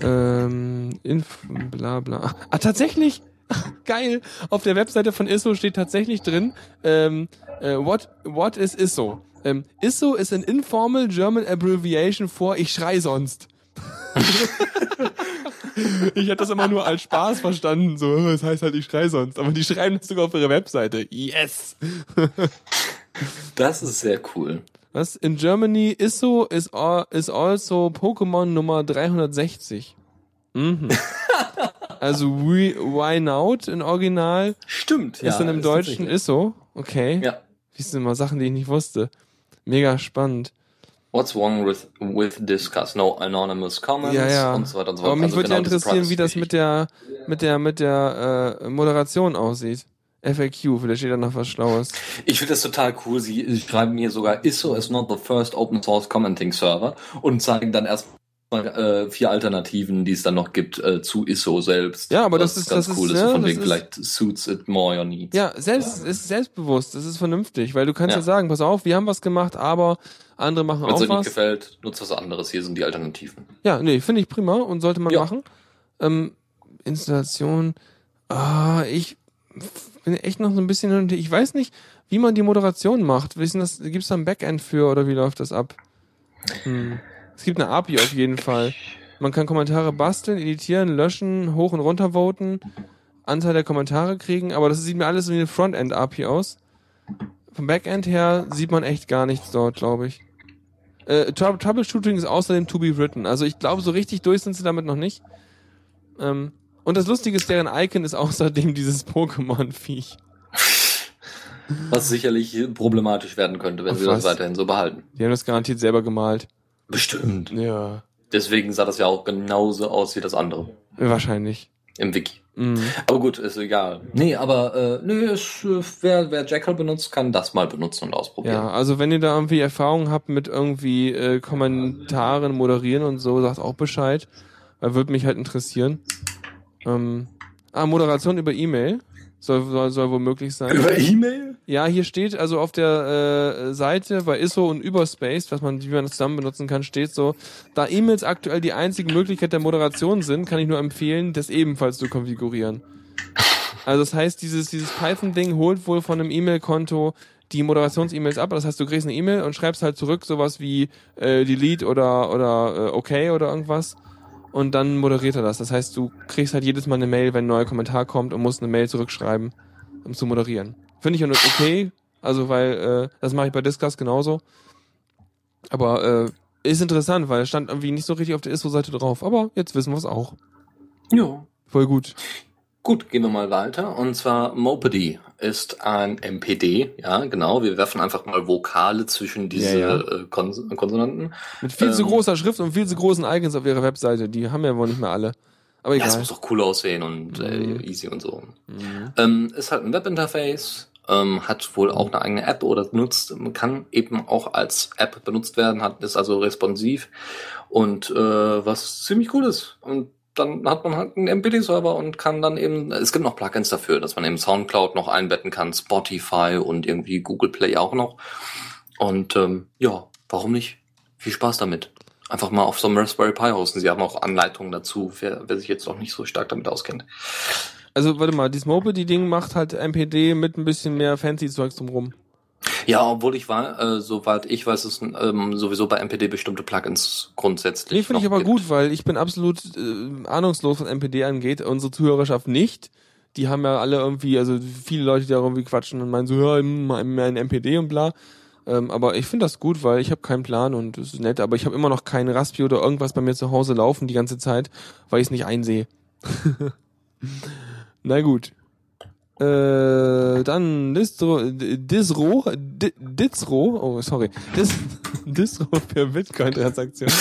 ähm, inf, bla bla. Ah, tatsächlich? (laughs) Geil. Auf der Webseite von ISO steht tatsächlich drin, ähm, äh, what, what is ISO? Ähm, ISO is an informal German abbreviation for ich schrei sonst. (laughs) ich hätte das immer nur als Spaß verstanden, so, es heißt halt ich schrei sonst, aber die schreiben das sogar auf ihre Webseite. Yes! (laughs) Das ist sehr cool. Was? In Germany ISO is, is also Pokémon Nummer 360. Mhm. Also we, Why Not in Original Stimmt, ist dann im Deutschen tatsächlich. ISO. Okay. Ja. Siehst du mal Sachen, die ich nicht wusste. Mega spannend. What's wrong with, with Discuss? No anonymous comments Ja, ja. und so weiter und so Aber fort. mich Also würde ja genau diese interessieren, wie das mit der, mit der, mit der äh, Moderation aussieht. FAQ, vielleicht steht da noch was Schlaues. Ich finde das total cool. Sie, schreiben hier sogar, ISO is not the first open source commenting server und zeigen dann erstmal äh, vier Alternativen, die es dann noch gibt äh, zu ISO selbst. Ja, aber das Was ist- ganz das cool ist, ja, von das wegen ist- vielleicht suits it more your needs. Ja, selbst, es ist selbstbewusst, das ist vernünftig, weil du kannst ja, Ja. sagen, pass auf, wir haben was gemacht, aber andere machen Wenn es auch euch nicht was. gefällt, nutzt was anderes. Hier sind die Alternativen. Ja, nee, finde ich prima und sollte man Ja. machen. Ähm, Installation, ah, ich bin echt noch so ein bisschen, ich weiß nicht, wie man die Moderation macht. Wissen das, gibt's da ein Backend für oder wie läuft das ab? Hm. Es gibt eine API auf jeden Fall. Man kann Kommentare basteln, editieren, löschen, hoch und runter voten, Anzahl der Kommentare kriegen, aber das sieht mir alles wie eine Frontend-API aus. Vom Backend her sieht man echt gar nichts dort, glaube ich. Äh, Trou- Troubleshooting ist außerdem to be written. Also ich glaube, so richtig durch sind sie damit noch nicht. Ähm, und das Lustige ist, deren Icon ist (laughs) außerdem dieses Pokémon-Viech. Was sicherlich problematisch werden könnte, wenn Ach, sie das was? weiterhin so behalten. Die haben das garantiert selber gemalt. Bestimmt. Ja. Deswegen sah das ja auch genauso aus wie das andere Wahrscheinlich. im Wiki. Mhm. Aber gut, ist egal. Nee, aber äh, nee, ist, äh, wer, wer Jackal benutzt, kann das mal benutzen und ausprobieren. Ja, also wenn ihr da irgendwie Erfahrung habt mit irgendwie äh, Kommentaren moderieren und so, sagt auch Bescheid. Weil würde mich halt interessieren. Ähm, ah, Moderation über E-Mail. Soll, soll, soll wohl möglich sein. Über E-Mail? Ja, hier steht also auf der äh, Seite bei ISO und Überspace, was man, wie man das zusammen benutzen kann, steht so, da E-Mails aktuell die einzige Möglichkeit der Moderation sind, kann ich nur empfehlen, das ebenfalls zu konfigurieren. Also das heißt, dieses, dieses Python-Ding holt wohl von einem E-Mail-Konto die Moderations-E-Mails ab. Das heißt, du kriegst eine E-Mail und schreibst halt zurück sowas wie äh, Delete oder oder äh, Okay oder irgendwas. Und dann moderiert er das. Das heißt, du kriegst halt jedes Mal eine Mail, wenn ein neuer Kommentar kommt und musst eine Mail zurückschreiben, um zu moderieren. Finde ich okay, also weil äh, das mache ich bei Discuss genauso. Aber äh, ist interessant, weil es stand irgendwie nicht so richtig auf der ISO-Seite drauf. Aber jetzt wissen wir es auch. Ja. Voll gut. Gut, gehen wir mal weiter. Und zwar Mopedy ist ein MPD. Ja, genau. Wir werfen einfach mal Vokale zwischen diese Ja, ja. Äh, Kons Konsonanten. Mit viel zu Ähm, großer Schrift und viel zu großen Icons auf ihrer Webseite. Die haben ja wohl nicht mehr alle. Aber Ja, es egal. muss auch cool aussehen und äh, Mhm. easy und so. Mhm. Ähm, ist halt ein Webinterface, ähm, hat wohl auch eine eigene App oder nutzt, kann eben auch als App benutzt werden, hat, ist also responsiv und äh, was ziemlich cool ist. Und dann hat man halt einen MPD-Server und kann dann eben, es gibt noch Plugins dafür, dass man eben Soundcloud noch einbetten kann, Spotify und irgendwie Google Play auch noch. Und ähm, ja, warum nicht? Viel Spaß damit. Einfach mal auf so einem Raspberry Pi hosten. Sie haben auch Anleitungen dazu, wer, wer sich jetzt noch nicht so stark damit auskennt. Also warte mal, dieses Mopedy-Ding macht halt MPD mit ein bisschen mehr fancy Zeugs drumrum. Ja, obwohl ich war, äh, soweit ich weiß, es ähm, sowieso bei MPD bestimmte Plugins grundsätzlich. Nee, finde ich aber gibt. gut, weil ich bin absolut äh, ahnungslos, was MPD angeht. Unsere Zuhörerschaft nicht. Die haben ja alle irgendwie, also viele Leute, die da irgendwie quatschen und meinen so, ja, mein MPD und bla. Ähm, aber ich finde das gut, weil ich habe keinen Plan und es ist nett, aber ich habe immer noch keinen Raspi oder irgendwas bei mir zu Hause laufen die ganze Zeit, weil ich es nicht einsehe. (laughs) Na gut. Äh, dann Distro, Disro, D- Dizro, oh sorry, Dis, Distro für Bitcoin-Transaktionen.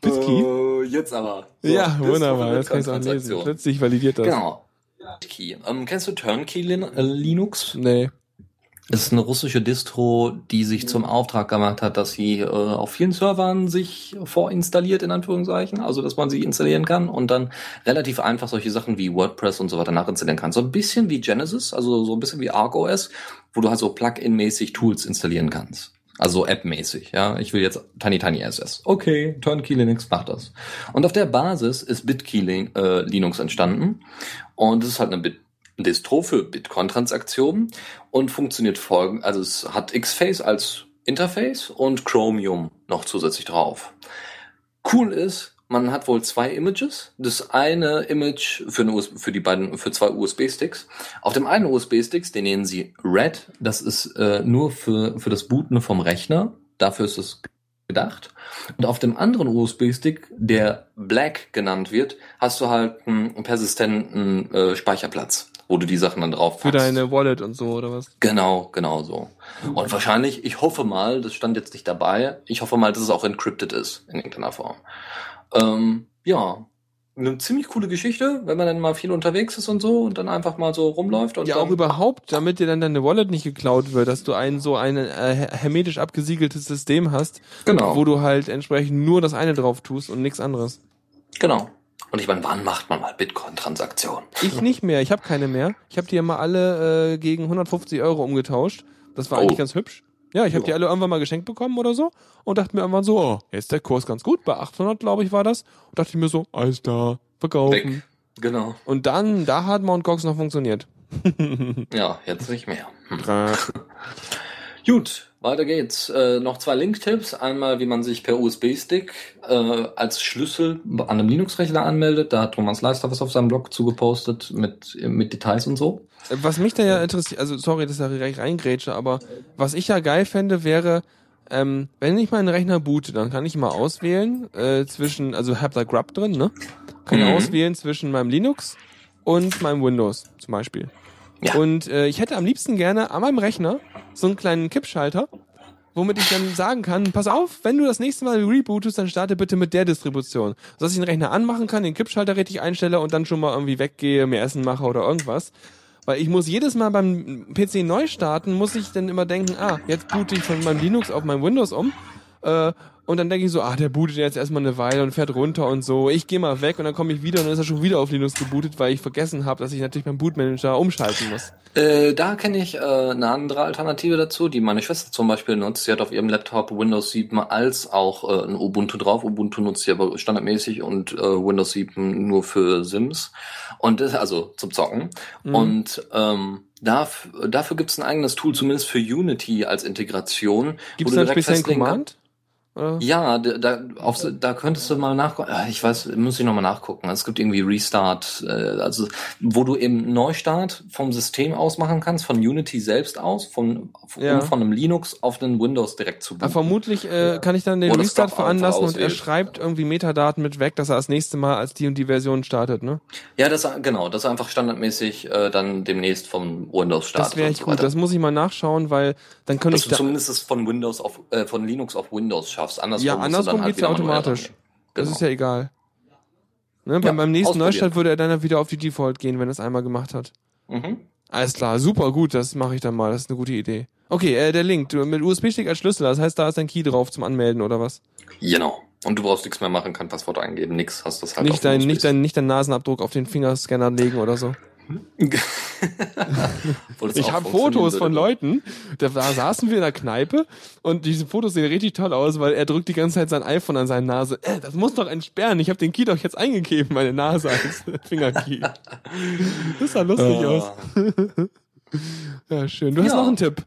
Bitkey? (laughs) Äh, jetzt aber. So, ja, wunderbar, jetzt kann ich auch lesen. Plötzlich validiert das. Genau. Bitkey. Ähm, kennst du Turnkey äh, Linux? Nee. Das ist eine russische Distro, die sich zum Auftrag gemacht hat, dass sie äh, auf vielen Servern sich vorinstalliert, in Anführungszeichen, also dass man sie installieren kann und dann relativ einfach solche Sachen wie WordPress und so weiter nachinstallieren kann. So ein bisschen wie Genesis, also so ein bisschen wie ArcOS, wo du halt so Plugin-mäßig Tools installieren kannst. Also App-mäßig, ja. Ich will jetzt Tiny Tiny SS. Okay, Turnkey Linux macht das. Und auf der Basis ist Bitkey äh, Linux entstanden. Und es ist halt eine Bit Distro für Bitcoin-Transaktionen und funktioniert folgend, also es hat Xface als Interface und Chromium noch zusätzlich drauf. Cool ist, man hat wohl zwei Images. Das eine Image für, eine für die beiden, für zwei USB-Sticks. Auf dem einen USB-Sticks, den nennen sie Red. Das ist äh, nur für, für das Booten vom Rechner. Dafür ist es gedacht. Und auf dem anderen USB-Stick, der Black genannt wird, hast du halt einen persistenten äh, Speicherplatz, wo du die Sachen dann drauf Für packst. deine Wallet und so, oder was? Genau, genau so. Und wahrscheinlich, ich hoffe mal, das stand jetzt nicht dabei, ich hoffe mal, dass es auch encrypted ist in irgendeiner Form. Ähm, ja, eine ziemlich coole Geschichte, wenn man dann mal viel unterwegs ist und so und dann einfach mal so rumläuft und Ja, auch überhaupt, damit dir dann deine Wallet nicht geklaut wird, dass du ein so ein äh, hermetisch abgesiegeltes System hast, genau, wo du halt entsprechend nur das eine drauf tust und nichts anderes. genau. Und ich meine, wann macht man mal Bitcoin-Transaktionen? Ich nicht mehr, ich habe keine mehr. Ich habe die ja mal alle äh, gegen 150 Euro umgetauscht. Das war Oh. eigentlich ganz hübsch. Ja, ich habe die alle irgendwann mal geschenkt bekommen oder so und dachte mir irgendwann so, oh, jetzt ist der Kurs ganz gut, bei 800 glaube ich war das. Und dachte ich mir so, alles da, verkaufen. Weg. Genau. Und dann, da hat Mount Gox noch funktioniert. Ja, jetzt nicht mehr. Hm. (laughs) Gut, weiter geht's. Äh, noch zwei Link-Tipps. Einmal, wie man sich per USB-Stick äh, als Schlüssel an einem Linux-Rechner anmeldet. Da hat Thomas Leister was auf seinem Blog zugepostet mit, mit Details und so. Was mich da ja interessiert, also sorry, dass ich da reingrätsche, aber was ich ja geil fände, wäre, ähm, wenn ich meinen Rechner boote, dann kann ich mal auswählen äh, zwischen, also hab da Grub drin, ne? Kann ich Mhm. auswählen zwischen meinem Linux und meinem Windows zum Beispiel. Ja. Und äh, ich hätte am liebsten gerne an meinem Rechner so einen kleinen Kippschalter, womit ich dann sagen kann, pass auf, wenn du das nächste Mal rebootest, dann starte bitte mit der Distribution. Sodass ich den Rechner anmachen kann, den Kippschalter richtig einstelle und dann schon mal irgendwie weggehe, mir Essen mache oder irgendwas. Weil ich muss jedes Mal beim PC neu starten, muss ich dann immer denken, ah, jetzt boote ich von meinem Linux auf mein Windows um. Äh, und dann denke ich so, ah, der bootet jetzt erstmal eine Weile und fährt runter und so. Ich gehe mal weg und dann komme ich wieder und dann ist er schon wieder auf Linux gebootet, weil ich vergessen habe, dass ich natürlich beim Bootmanager umschalten muss. Äh, da kenne ich äh, eine andere Alternative dazu, die meine Schwester zum Beispiel nutzt. Sie hat auf ihrem Laptop Windows 7 als auch äh, ein Ubuntu drauf. Ubuntu nutzt sie aber standardmäßig und äh, Windows 7 nur für Sims. Und das, also zum Zocken. Mhm. Und ähm, darf, dafür gibt es ein eigenes Tool, zumindest für Unity als Integration. Gibt es da speziellen Command? Oder? Ja, da, da, auf, da könntest du mal nachgucken. Ich weiß, muss ich nochmal nachgucken. Es gibt irgendwie Restart, äh, also wo du eben Neustart vom System aus machen kannst, von Unity selbst aus, von, Ja. um von einem Linux auf den Windows direkt zu booten. vermutlich äh, kann ich dann den Oder Restart einfach veranlassen und er schreibt irgendwie Metadaten mit weg, dass er das nächste Mal als die und die Version startet, ne? Ja, das genau, das ist einfach standardmäßig äh, dann demnächst vom Windows startet. Das wäre echt so gut. Das muss ich mal nachschauen, weil dann könnte ich du da. zumindest es von Windows auf äh, von Linux auf Windows schaffst. Andersrum Ja, andersrum halt geht's ja wieder manuell automatisch. Das Genau. ist ja egal. Ne, beim, Ja, beim nächsten. Neustart würde er dann wieder auf die Default gehen, wenn er es einmal gemacht hat. Mhm. Alles klar, super gut, das mache ich dann mal. Das ist eine gute Idee. Okay, äh, der Link, du, mit USB-Stick als Schlüssel, das heißt, da ist ein Key drauf zum Anmelden oder was? Genau. Und du brauchst nichts mehr machen, kein Passwort eingeben, nix, hast das halt nicht dein, nicht dein, nicht dein Nasenabdruck auf den Fingerscanner legen oder so. Wolltest Ich habe Fotos von. Leuten, da, da saßen wir in der Kneipe und diese Fotos sehen richtig toll aus, weil er drückt die ganze Zeit sein iPhone an seine Nase. Äh, das muss doch entsperren. Ich habe den Key doch jetzt eingegeben, meine Nase als (laughs) Fingerkey. Das sah lustig Ah. aus. (laughs) Ja, schön. Du hast Ja. noch einen Tipp.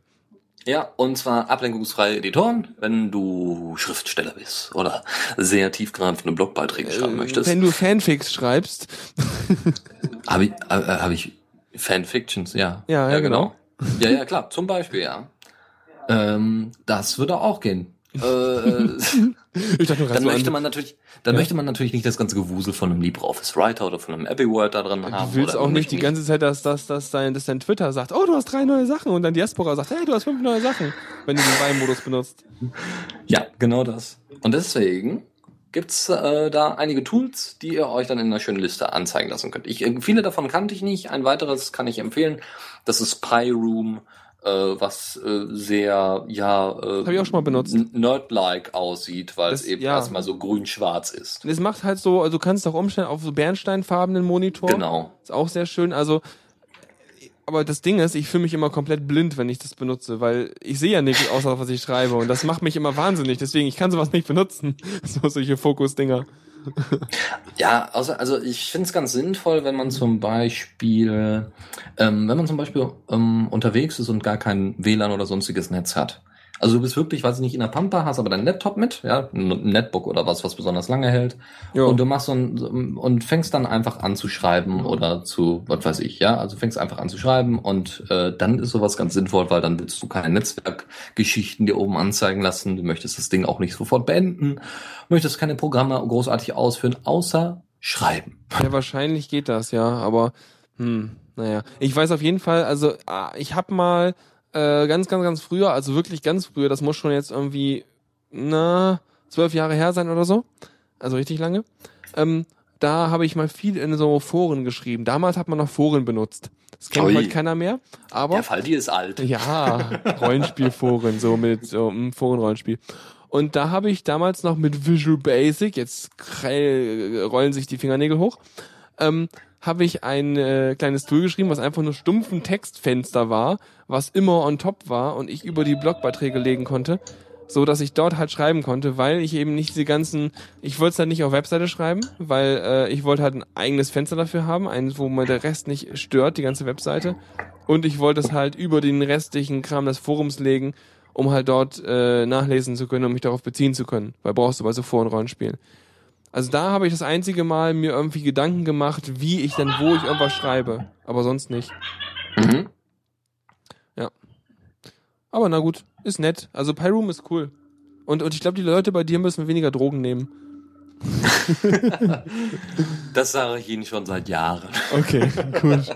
Ja, und zwar ablenkungsfreie Editoren, wenn du Schriftsteller bist oder sehr tiefgreifende Blogbeiträge schreiben möchtest. Äh, Wenn du Fanfics schreibst. (laughs) Habe ich, äh, habe ich Fanfictions, ja. Ja, ja, genau. Ja, ja, klar, zum Beispiel, ja. Ähm, das würde auch gehen. Äh, äh, (laughs) dachte, dann möchte an. man natürlich, dann Ja. möchte man natürlich nicht das ganze Gewusel von einem LibreOffice Writer oder von einem Abbey Word da drin haben. Du willst auch nicht die ganze Zeit, dass, dass, dass, dein, dass dein Twitter sagt, oh, du hast drei neue Sachen und dein Diaspora sagt, hey, du hast fünf neue Sachen, wenn du den Weihmodus benutzt. Ja, genau das. Und deswegen gibt's äh, da einige Tools, die ihr euch dann in einer schönen Liste anzeigen lassen könnt. Ich, äh, viele davon kannte ich nicht. Ein weiteres kann ich empfehlen. Das ist PyRoom, äh, was äh, sehr, ja, äh, Hab ich auch schon mal benutzt. n- Nerd-like aussieht, weil Das- es eben ja. erstmal so grün-schwarz ist. Und es macht halt so, also du kannst auch umstellen auf so bernsteinfarbenen Monitor. Genau. Ist auch sehr schön. Also, aber das Ding ist, ich fühle mich immer komplett blind, wenn ich das benutze, weil ich sehe ja nichts außer was ich schreibe und das macht mich immer wahnsinnig. Deswegen, ich kann sowas nicht benutzen. (laughs) So solche Fokus-Dinger. Ja, außer, also ich finde es ganz sinnvoll, wenn man zum Beispiel, ähm, wenn man zum Beispiel ähm, unterwegs ist und gar kein WLAN oder sonstiges Netz hat. Also du bist wirklich, weiß ich nicht, in der Pampa, hast aber dein Laptop mit, ja, ein Netbook oder was, was besonders lange hält. Jo. Und du machst so ein, und fängst dann einfach an zu schreiben oder zu, was weiß ich, ja, also fängst einfach an zu schreiben und äh, dann ist sowas ganz sinnvoll, weil dann willst du keine Netzwerkgeschichten dir oben anzeigen lassen, du möchtest das Ding auch nicht sofort beenden, möchtest keine Programme großartig ausführen, außer schreiben. Ja, wahrscheinlich geht das, ja, aber hm, naja. Ich weiß auf jeden Fall, also ah, ich habe mal äh, ganz, ganz, ganz früher, also wirklich ganz früher, das muss schon jetzt irgendwie, na, zwölf Jahre her sein oder so, also richtig lange, ähm, da habe ich mal viel in so Foren geschrieben. Damals hat man noch Foren benutzt. Das kennt Ui. heute keiner mehr, aber... Der Fall, die ist alt. Ja, Rollenspielforen, so mit so einem Forenrollenspiel. Und da habe ich damals noch mit Visual Basic, jetzt rollen sich die Fingernägel hoch, ähm, habe ich ein äh, kleines Tool geschrieben, was einfach nur stumpfen Textfenster war, was immer on top war und ich über die Blogbeiträge legen konnte, so dass ich dort halt schreiben konnte, weil ich eben nicht diese ganzen, ich wollte es halt nicht auf Webseite schreiben, weil äh, ich wollte halt ein eigenes Fenster dafür haben, eines, wo mir der Rest nicht stört, die ganze Webseite. Und ich wollte es halt über den restlichen Kram des Forums legen, um halt dort äh, nachlesen zu können und mich darauf beziehen zu können. Weil brauchst du bei so Forenrollenspielen. Also da habe ich das einzige Mal mir irgendwie Gedanken gemacht, wie ich denn, wo ich irgendwas schreibe. Aber sonst nicht. Mhm. Aber na gut, ist nett. Also Pyroom ist cool. Und, und ich glaube, die Leute bei dir müssen weniger Drogen nehmen. (laughs) Das sage ich Ihnen schon seit Jahren. Okay, gut. (laughs)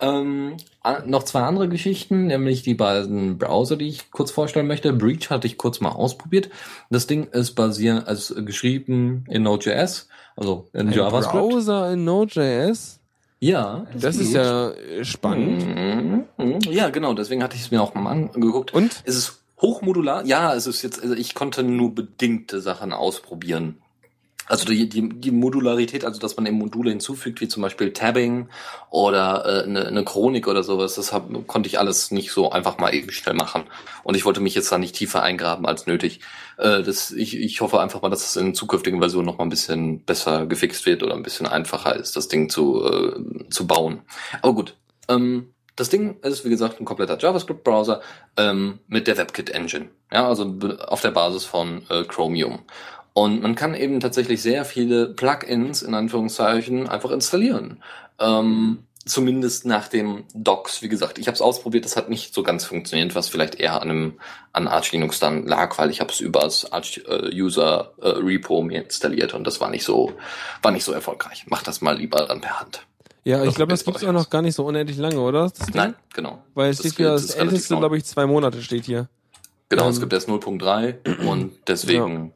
Ähm, noch zwei andere Geschichten, nämlich die beiden Browser, die ich kurz vorstellen möchte. Breach hatte ich kurz mal ausprobiert. Das Ding ist basierend, also geschrieben in Node.js, also in Ein JavaScript. Browser in Node.js. Ja, Das ist geht. ja äh, spannend. Mhm, mhm. Ja, genau, deswegen hatte ich es mir auch mal angeguckt. Und? Es ist hochmodular. Ja, es ist jetzt, also ich konnte nur bedingte Sachen ausprobieren. Also die, die, die Modularität, also dass man eben Module hinzufügt, wie zum Beispiel Tabbing oder äh, eine, eine Chronik oder sowas, das hab, konnte ich alles nicht so einfach mal eben schnell machen. Und ich wollte mich jetzt da nicht tiefer eingraben als nötig. Äh, das, ich, ich hoffe einfach mal, dass es in zukünftigen Versionen noch mal ein bisschen besser gefixt wird oder ein bisschen einfacher ist, das Ding zu, äh, zu bauen. Aber gut, ähm, das Ding ist, wie gesagt, ein kompletter JavaScript-Browser ähm, mit der WebKit-Engine. Ja, also auf der Basis von äh, Chromium. Und man kann eben tatsächlich sehr viele Plugins in Anführungszeichen einfach installieren. Ähm, zumindest nach dem Docs. Wie gesagt, ich habe es ausprobiert, das hat nicht so ganz funktioniert, was vielleicht eher an einem an Arch Linux dann lag, weil ich habe es über das Arch äh, User äh, Repo mir installiert und das war nicht so war nicht so erfolgreich. Mach das mal lieber dann per Hand. Ja, ich Das glaube, das gibt's auch noch gar nicht so unendlich lange, oder? Das? Nein, genau. Weil es Das steht gilt- das relativ älteste, glaube ich, zwei Monate steht hier. Genau, Ähm, es gibt erst 0.3 und deswegen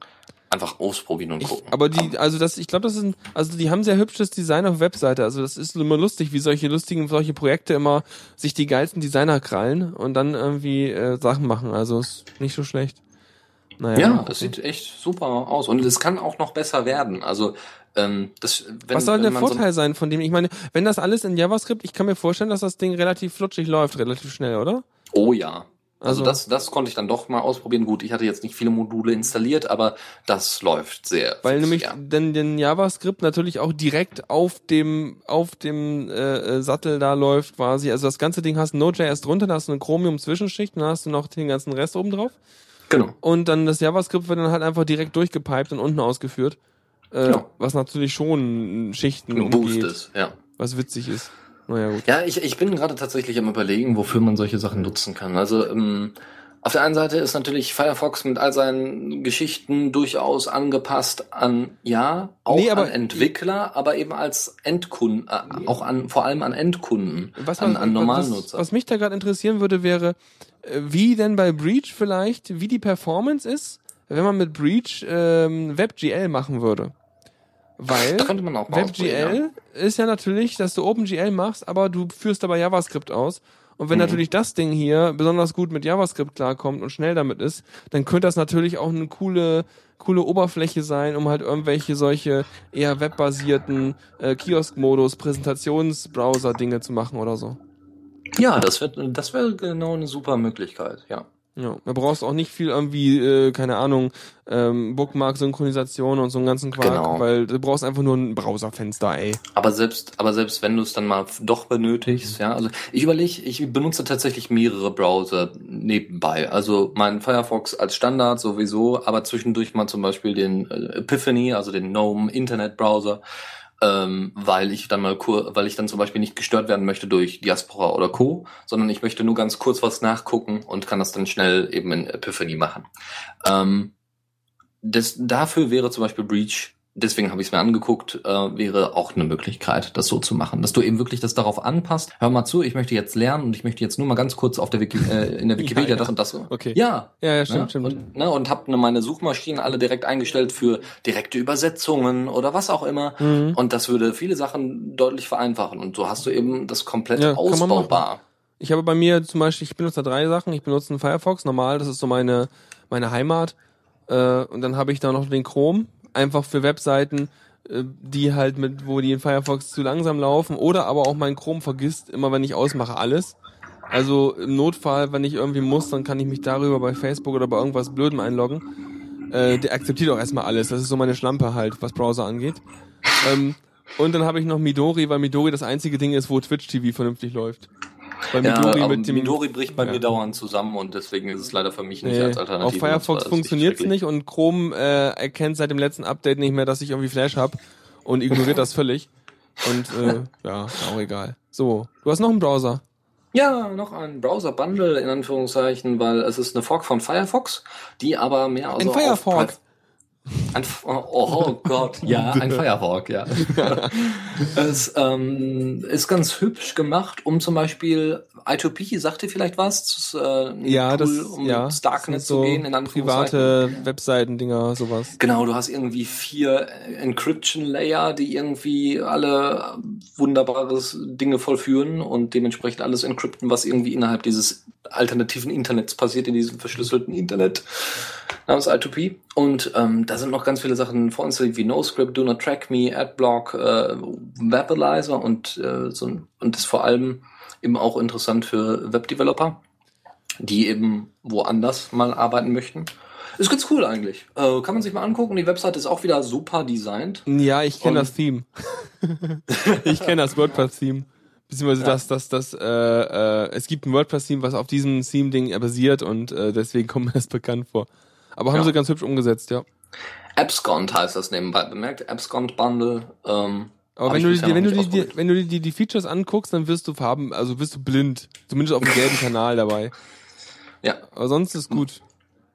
einfach ausprobieren und Ich, gucken. aber die, also das, ich glaube, das ein, also die haben sehr hübsches Design auf Webseite. Also das ist immer lustig, wie solche lustigen, solche Projekte immer sich die geilsten Designer krallen und dann irgendwie äh, Sachen machen. Also ist nicht so schlecht. Naja. ja, gucken. sieht echt super aus und es kann auch noch besser werden. Also ähm, das, wenn, Was soll der man so- Vorteil sein von dem? Ich meine, wenn das alles in JavaScript, ich kann mir vorstellen, dass das Ding relativ flutschig läuft, relativ schnell, oder? Oh ja. Also, Also- das, das konnte ich dann doch mal ausprobieren. Gut, ich hatte jetzt nicht viele Module installiert, aber das läuft sehr. Weil nämlich ja. denn den JavaScript natürlich auch direkt auf dem auf dem äh, äh, Sattel da läuft quasi. Also das ganze Ding hast Node.js drunter, da hast du eine Chromium Zwischenschicht, dann hast du noch den ganzen Rest oben drauf Genau. und dann das JavaScript wird dann halt einfach direkt durchgepiped und unten ausgeführt. Äh, Genau. Was natürlich schon Schichten Ein Boost umgeht, ist, ja. was witzig ist. Naja gut. Ja, ich, ich bin gerade tatsächlich am überlegen, wofür man solche Sachen nutzen kann. Also ähm, auf der einen Seite ist natürlich Firefox mit all seinen Geschichten durchaus angepasst an, ja, auch Nee, an Entwickler, aber eben als Endkunden, äh, auch an, vor allem an Endkunden, Was, an, an normalen Nutzer. was mich da gerade interessieren würde, wäre, äh, wie denn bei Breach vielleicht, wie die Performance ist, wenn man mit Breach ähm, WebGL machen würde. Weil (laughs) WebGL ist ja natürlich, dass du OpenGL machst, aber du führst dabei JavaScript aus. Und wenn Mhm. natürlich das Ding hier besonders gut mit JavaScript klarkommt und schnell damit ist, dann könnte das natürlich auch eine coole, coole Oberfläche sein, um halt irgendwelche solche eher webbasierten äh, Kiosk-Modus, Präsentationsbrowser-Dinge zu machen oder so. Ja, das wird, das wäre genau eine super Möglichkeit, ja. Ja, da brauchst du auch nicht viel irgendwie, äh, keine Ahnung, ähm, Bookmark-Synchronisation und so einen ganzen Quark, Genau. weil du brauchst einfach nur ein Browserfenster, ey. Aber selbst, aber selbst wenn du es dann mal doch benötigst, ja, also ich überlege, ich benutze tatsächlich mehrere Browser nebenbei. Also mein Firefox als Standard sowieso, aber zwischendurch mal zum Beispiel den äh, Epiphany, also den GNOME Internet Browser, ähm, weil ich dann mal kur weil ich dann zum Beispiel nicht gestört werden möchte durch Diaspora oder Co., sondern ich möchte nur ganz kurz was nachgucken und kann das dann schnell eben in Epiphany machen. Ähm, das, dafür wäre zum Beispiel Breach, deswegen habe ich es mir angeguckt, äh, wäre auch eine Möglichkeit, das so zu machen, dass du eben wirklich das darauf anpasst. Hör mal zu, ich möchte jetzt lernen und ich möchte jetzt nur mal ganz kurz auf der Wiki, äh, in der (laughs) Wikipedia ja. das und das. Okay. Ja. Ja, ja, stimmt, ne? stimmt. Und, ne, und hab ne, meine Suchmaschinen alle direkt eingestellt für direkte Übersetzungen oder was auch immer. Mhm. Und das würde viele Sachen deutlich vereinfachen. Und so hast du eben das komplett Ja, ausbaubar. Ich habe bei mir zum Beispiel, ich benutze da drei Sachen. Ich benutze einen Firefox, normal, das ist so meine, meine Heimat. Äh, und dann habe ich da noch den Chrome, einfach für Webseiten, äh, die halt mit, wo die in Firefox zu langsam laufen. Oder aber auch mein Chrome vergisst, immer wenn ich ausmache, alles. Also im Notfall, wenn ich irgendwie muss, dann kann ich mich darüber bei Facebook oder bei irgendwas Blödem einloggen. Äh, der akzeptiert auch erstmal alles. Das ist so meine Schlampe halt, was Browser angeht. Ähm, und dann habe ich noch Midori, weil Midori das einzige Ding ist, wo Twitch TV vernünftig läuft. Ja, Midori aber mit dem Midori bricht bei Ja. mir dauernd zusammen und deswegen ist es leider für mich nicht Nee, als Alternative. auf Firefox funktioniert's schrecklich. nicht und Chrome äh, erkennt seit dem letzten Update nicht mehr, dass ich irgendwie Flash hab und ignoriert das völlig. Und äh, (laughs) ja, auch egal. So, du hast noch einen Browser. Ja, noch ein Browser-Bundle in Anführungszeichen, weil es ist eine Fork von Firefox, die aber mehr also Ein. Pri- Ein, F- oh, oh Gott, (laughs) ja, ein Firefork, ja. (laughs) es ähm, ist ganz hübsch gemacht, um zum Beispiel I2P, sagt ihr vielleicht was? Das ist, äh, Ja, Tool, das um ja, Darknet sind zu gehen, in private Webseiten-Dinger, sowas. Genau, du hast irgendwie vier Encryption-Layer, die irgendwie alle wunderbares Dinge vollführen und dementsprechend alles encrypten, was irgendwie innerhalb dieses alternativen Internets passiert, in diesem verschlüsselten Internet namens I2P. Und ähm, da sind noch ganz viele Sachen vorinstalliert wie NoScript, Do Not Track Me, Adblock, äh, Webalizer und äh, so und ist vor allem eben auch interessant für Webdeveloper, die eben woanders mal arbeiten möchten. Ist ganz cool eigentlich. Äh, kann man sich mal angucken. Die Webseite ist auch wieder super designt. Ja, ich kenne das Theme. (laughs) ich kenne das WordPress-Theme. Beziehungsweise Ja. dass dass das, äh, äh, es gibt ein WordPress-Theme, was auf diesem Theme-Ding basiert und äh, deswegen kommt mir das bekannt vor. Aber haben Ja. sie ganz hübsch umgesetzt, ja. Abscond heißt das nebenbei bemerkt. Abscond Bundle. Ähm, Aber wenn du, dir, wenn, du die, die, wenn du dir die, die Features anguckst, dann wirst du Farben, also wirst du blind. Zumindest auf dem gelben Kanal dabei. Ja. Aber sonst ist gut.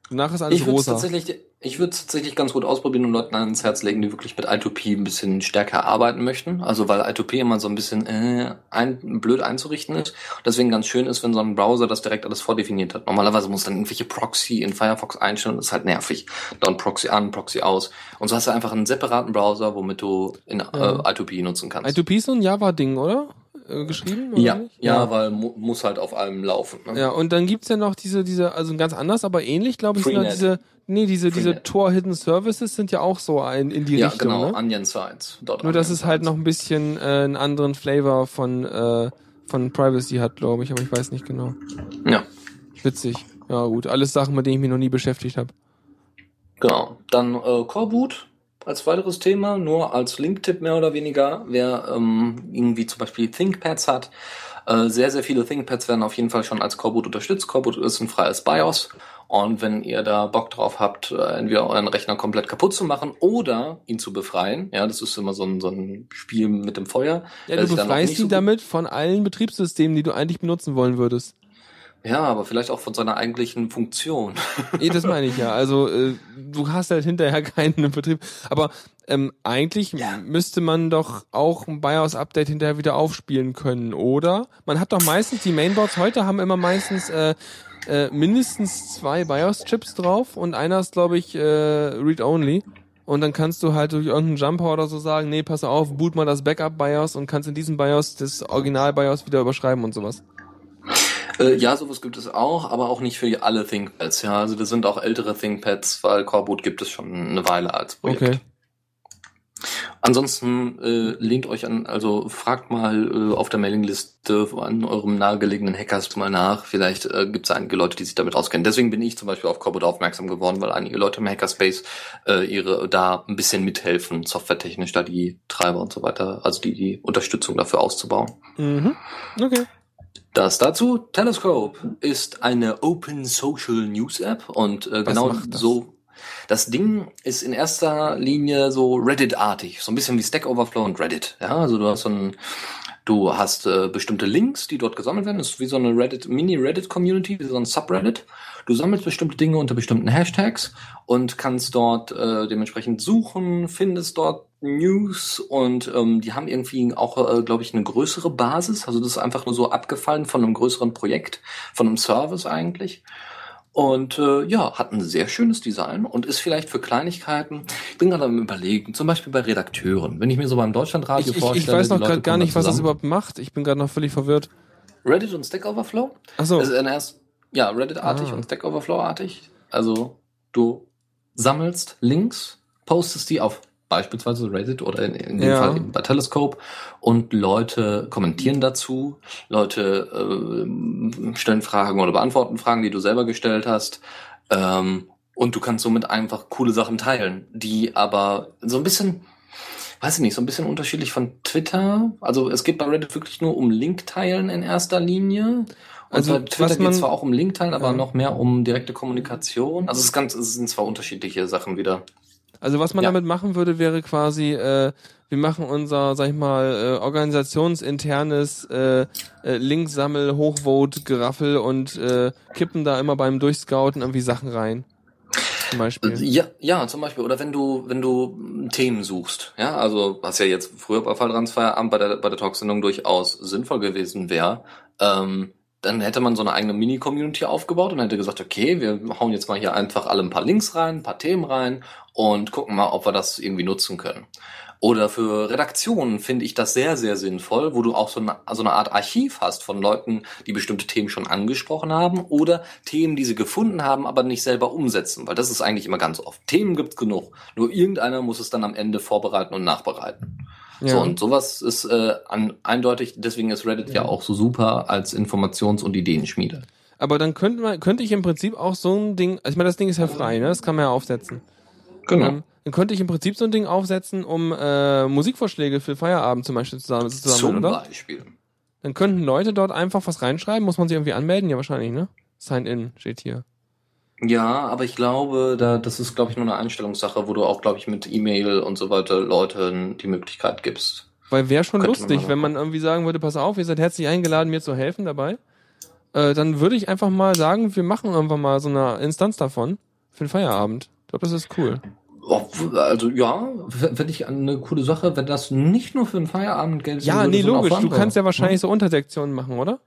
Danach ist alles Ich rosa. tatsächlich, ich würde tatsächlich ganz gut ausprobieren und Leuten ans Herz legen, die wirklich mit I2P ein bisschen stärker arbeiten möchten. Also weil I2P immer so ein bisschen äh, ein, blöd einzurichten ist. Deswegen ganz schön ist, wenn so ein Browser das direkt alles vordefiniert hat. Normalerweise muss dann irgendwelche Proxy in Firefox einstellen. Das ist halt nervig. Dann Proxy an, Proxy aus. Und so hast du einfach einen separaten Browser, womit du in äh, I2P nutzen kannst. I2P ist so ein Java-Ding, oder? Äh, geschrieben? Oder ja, nicht? ja, weil mu muss halt auf allem laufen. Ne? Ja, und dann gibt's ja noch diese, diese, also ganz anders, aber ähnlich, glaube ich, sind ja diese, nee, diese, diese. Tor Hidden Services sind ja auch so ein, in die Ja, Richtung, genau, ne? Onion Sites. Dort Nur, dass es halt noch ein bisschen äh, einen anderen Flavor von, äh, von Privacy hat, glaube ich, aber ich weiß nicht genau. Ja. Witzig. Ja, gut. Alles Sachen, mit denen ich mich noch nie beschäftigt habe. Genau. Dann äh, Coreboot als weiteres Thema, nur als Linktipp mehr oder weniger. Wer ähm, irgendwie zum Beispiel ThinkPads hat, äh, sehr, sehr viele ThinkPads werden auf jeden Fall schon als Coreboot unterstützt. Coreboot ist ein freies BIOS. Und wenn ihr da Bock drauf habt, äh, entweder euren Rechner komplett kaputt zu machen oder ihn zu befreien, ja, das ist immer so ein, so ein Spiel mit dem Feuer. Ja, du befreist ihn so damit von allen Betriebssystemen, die du eigentlich benutzen wollen würdest. Ja, aber vielleicht auch von seiner eigentlichen Funktion. (laughs) Eh, das meine ich ja. Also äh, du hast halt hinterher (laughs) keinen Betrieb. Aber ähm, eigentlich Ja. müsste man doch auch ein BIOS-Update hinterher wieder aufspielen können, oder? Man hat doch meistens, die Mainboards heute haben immer meistens äh, äh, mindestens zwei BIOS-Chips drauf und einer ist, glaube ich, äh, Read-Only. Und dann kannst du halt durch irgendeinen Jumper oder so sagen, nee, pass auf, boot mal das Backup-BIOS und kannst in diesem BIOS das Original-BIOS wieder überschreiben und sowas. Äh, ja, sowas gibt es auch, aber auch nicht für alle ThinkPads. Ja, also das sind auch ältere ThinkPads, weil Coreboot gibt es schon eine Weile als Projekt. Okay. Ansonsten äh, lehnt euch an, also fragt mal äh, auf der Mailingliste an eurem nahegelegenen Hackers mal nach. Vielleicht äh, gibt es einige Leute, die sich damit auskennen. Deswegen bin ich zum Beispiel auf Coreboot aufmerksam geworden, weil einige Leute im Hackerspace äh, ihre da ein bisschen mithelfen, softwaretechnisch da die Treiber und so weiter, also die, die Unterstützung dafür auszubauen. Mhm. Okay. Das dazu. Telescope ist eine Open Social News App und äh, genau das? so. Das Ding ist in erster Linie so Reddit-artig, so ein bisschen wie Stack Overflow und Reddit. Ja, also du hast so ein, du hast äh, bestimmte Links, die dort gesammelt werden. Das ist wie so eine Reddit, Mini-Reddit-Community, wie so ein Subreddit. Du sammelst bestimmte Dinge unter bestimmten Hashtags und kannst dort äh, dementsprechend suchen, findest dort News und ähm, die haben irgendwie auch, äh, glaube ich, eine größere Basis. Also das ist einfach nur so abgefallen von einem größeren Projekt, von einem Service eigentlich. Und äh, ja, hat ein sehr schönes Design und ist vielleicht für Kleinigkeiten. Ich bin gerade am überlegen, zum Beispiel bei Redakteuren. Wenn ich mir so beim Deutschlandradio Ich, ich, vorstelle, ich weiß noch gerade gar nicht, was das überhaupt macht. Ich bin gerade noch völlig verwirrt. Reddit und Stack Overflow? Ach so. Es ist erst, ja, Reddit-artig Ah. und Stack Overflow-artig. Also du sammelst Links, postest die auf beispielsweise Reddit oder in, in dem Ja. Fall eben bei Telescope und Leute kommentieren dazu, Leute äh, stellen Fragen oder beantworten Fragen, die du selber gestellt hast. Ähm, und du kannst somit einfach coole Sachen teilen, die aber so ein bisschen, weiß ich nicht, so ein bisschen unterschiedlich von Twitter. Also es geht bei Reddit wirklich nur um Link-Teilen in erster Linie. Und Also, bei Twitter geht zwar auch um Link-Teilen, aber Ja. noch mehr um direkte Kommunikation. Also es, ganz, es sind zwar unterschiedliche Sachen wieder. Also was man Ja. damit machen würde, wäre quasi, äh, wir machen unser, sag ich mal, äh, organisationsinternes äh, äh, Linksammel, Hochvote, Geraffel und äh, kippen da immer beim Durchscouten irgendwie Sachen rein. Zum Beispiel. Ja, ja, zum Beispiel. Oder wenn du, wenn du mm, Themen suchst, ja, also was ja jetzt früher bei Falltransfeierabend bei der, bei der Talksendung durchaus sinnvoll gewesen wäre, ähm, dann hätte man so eine eigene Mini-Community aufgebaut und hätte gesagt, okay, wir hauen jetzt mal hier einfach alle ein paar Links rein, ein paar Themen rein und gucken mal, ob wir das irgendwie nutzen können. Oder für Redaktionen finde ich das sehr, sehr sinnvoll, wo du auch so eine, so eine Art Archiv hast von Leuten, die bestimmte Themen schon angesprochen haben oder Themen, die sie gefunden haben, aber nicht selber umsetzen, weil das ist eigentlich immer ganz oft. Themen gibt's genug, nur irgendeiner muss es dann am Ende vorbereiten und nachbereiten. So, und sowas ist äh, an, eindeutig, deswegen ist Reddit ja. auch so super als Informations- und Ideenschmiede. Aber dann könnte man, könnte ich im Prinzip auch so ein Ding, also ich meine, das Ding ist ja frei, ne? Das kann man ja aufsetzen. Genau. Ähm, dann könnte ich im Prinzip so ein Ding aufsetzen, um äh, Musikvorschläge für Feierabend zum Beispiel zusammen zu sammeln, Zum oder? Beispiel. Dann könnten Leute dort einfach was reinschreiben. Muss man sich irgendwie anmelden? Ja, wahrscheinlich, ne? Sign in steht hier. Ja, aber ich glaube, da, das ist, glaube ich, nur eine Einstellungssache, wo du auch, glaube ich, mit E-Mail und so weiter Leuten die Möglichkeit gibst. Weil wäre schon Könnte man lustig, mal wenn man irgendwie sagen würde, pass auf, ihr seid herzlich eingeladen, mir zu helfen dabei. Äh, dann würde ich einfach mal sagen, wir machen irgendwann mal so eine Instanz davon für den Feierabend. Ich glaube, das ist cool. Also ja, finde ich eine coole Sache, wenn das nicht nur für einen Feierabend gilt. Ja, sondern nee, logisch. Du kannst ja wahrscheinlich so Untersektionen machen, oder?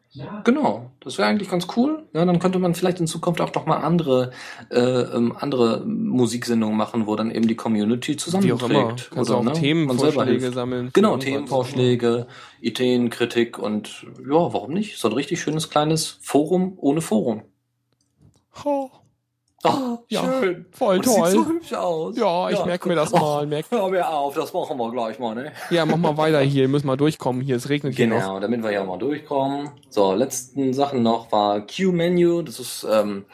Genau, das wäre eigentlich ganz cool. Ja, dann könnte man vielleicht in Zukunft auch doch mal andere äh, ähm, andere Musiksendungen machen, wo dann eben die Community Wie zusammenträgt. auch immer. Kannst du auch ne, man selber Themenvorschläge hilft. sammeln. Genau. Themenvorschläge, Ideen, Kritik und ja, warum nicht? So ein richtig schönes kleines Forum ohne Forum. Oh, Oh, Ja, schön. voll Und toll. Sieht so hübsch aus. Ja, ich merke mir das mal. Merk. Hör mir auf, das machen wir gleich mal, ne? Ja, mach mal weiter hier. Wir müssen mal durchkommen hier. Es regnet hier noch. Genau, damit wir ja mal durchkommen. So, letzten Sachen noch war Q-Menu. Das ist, ähm,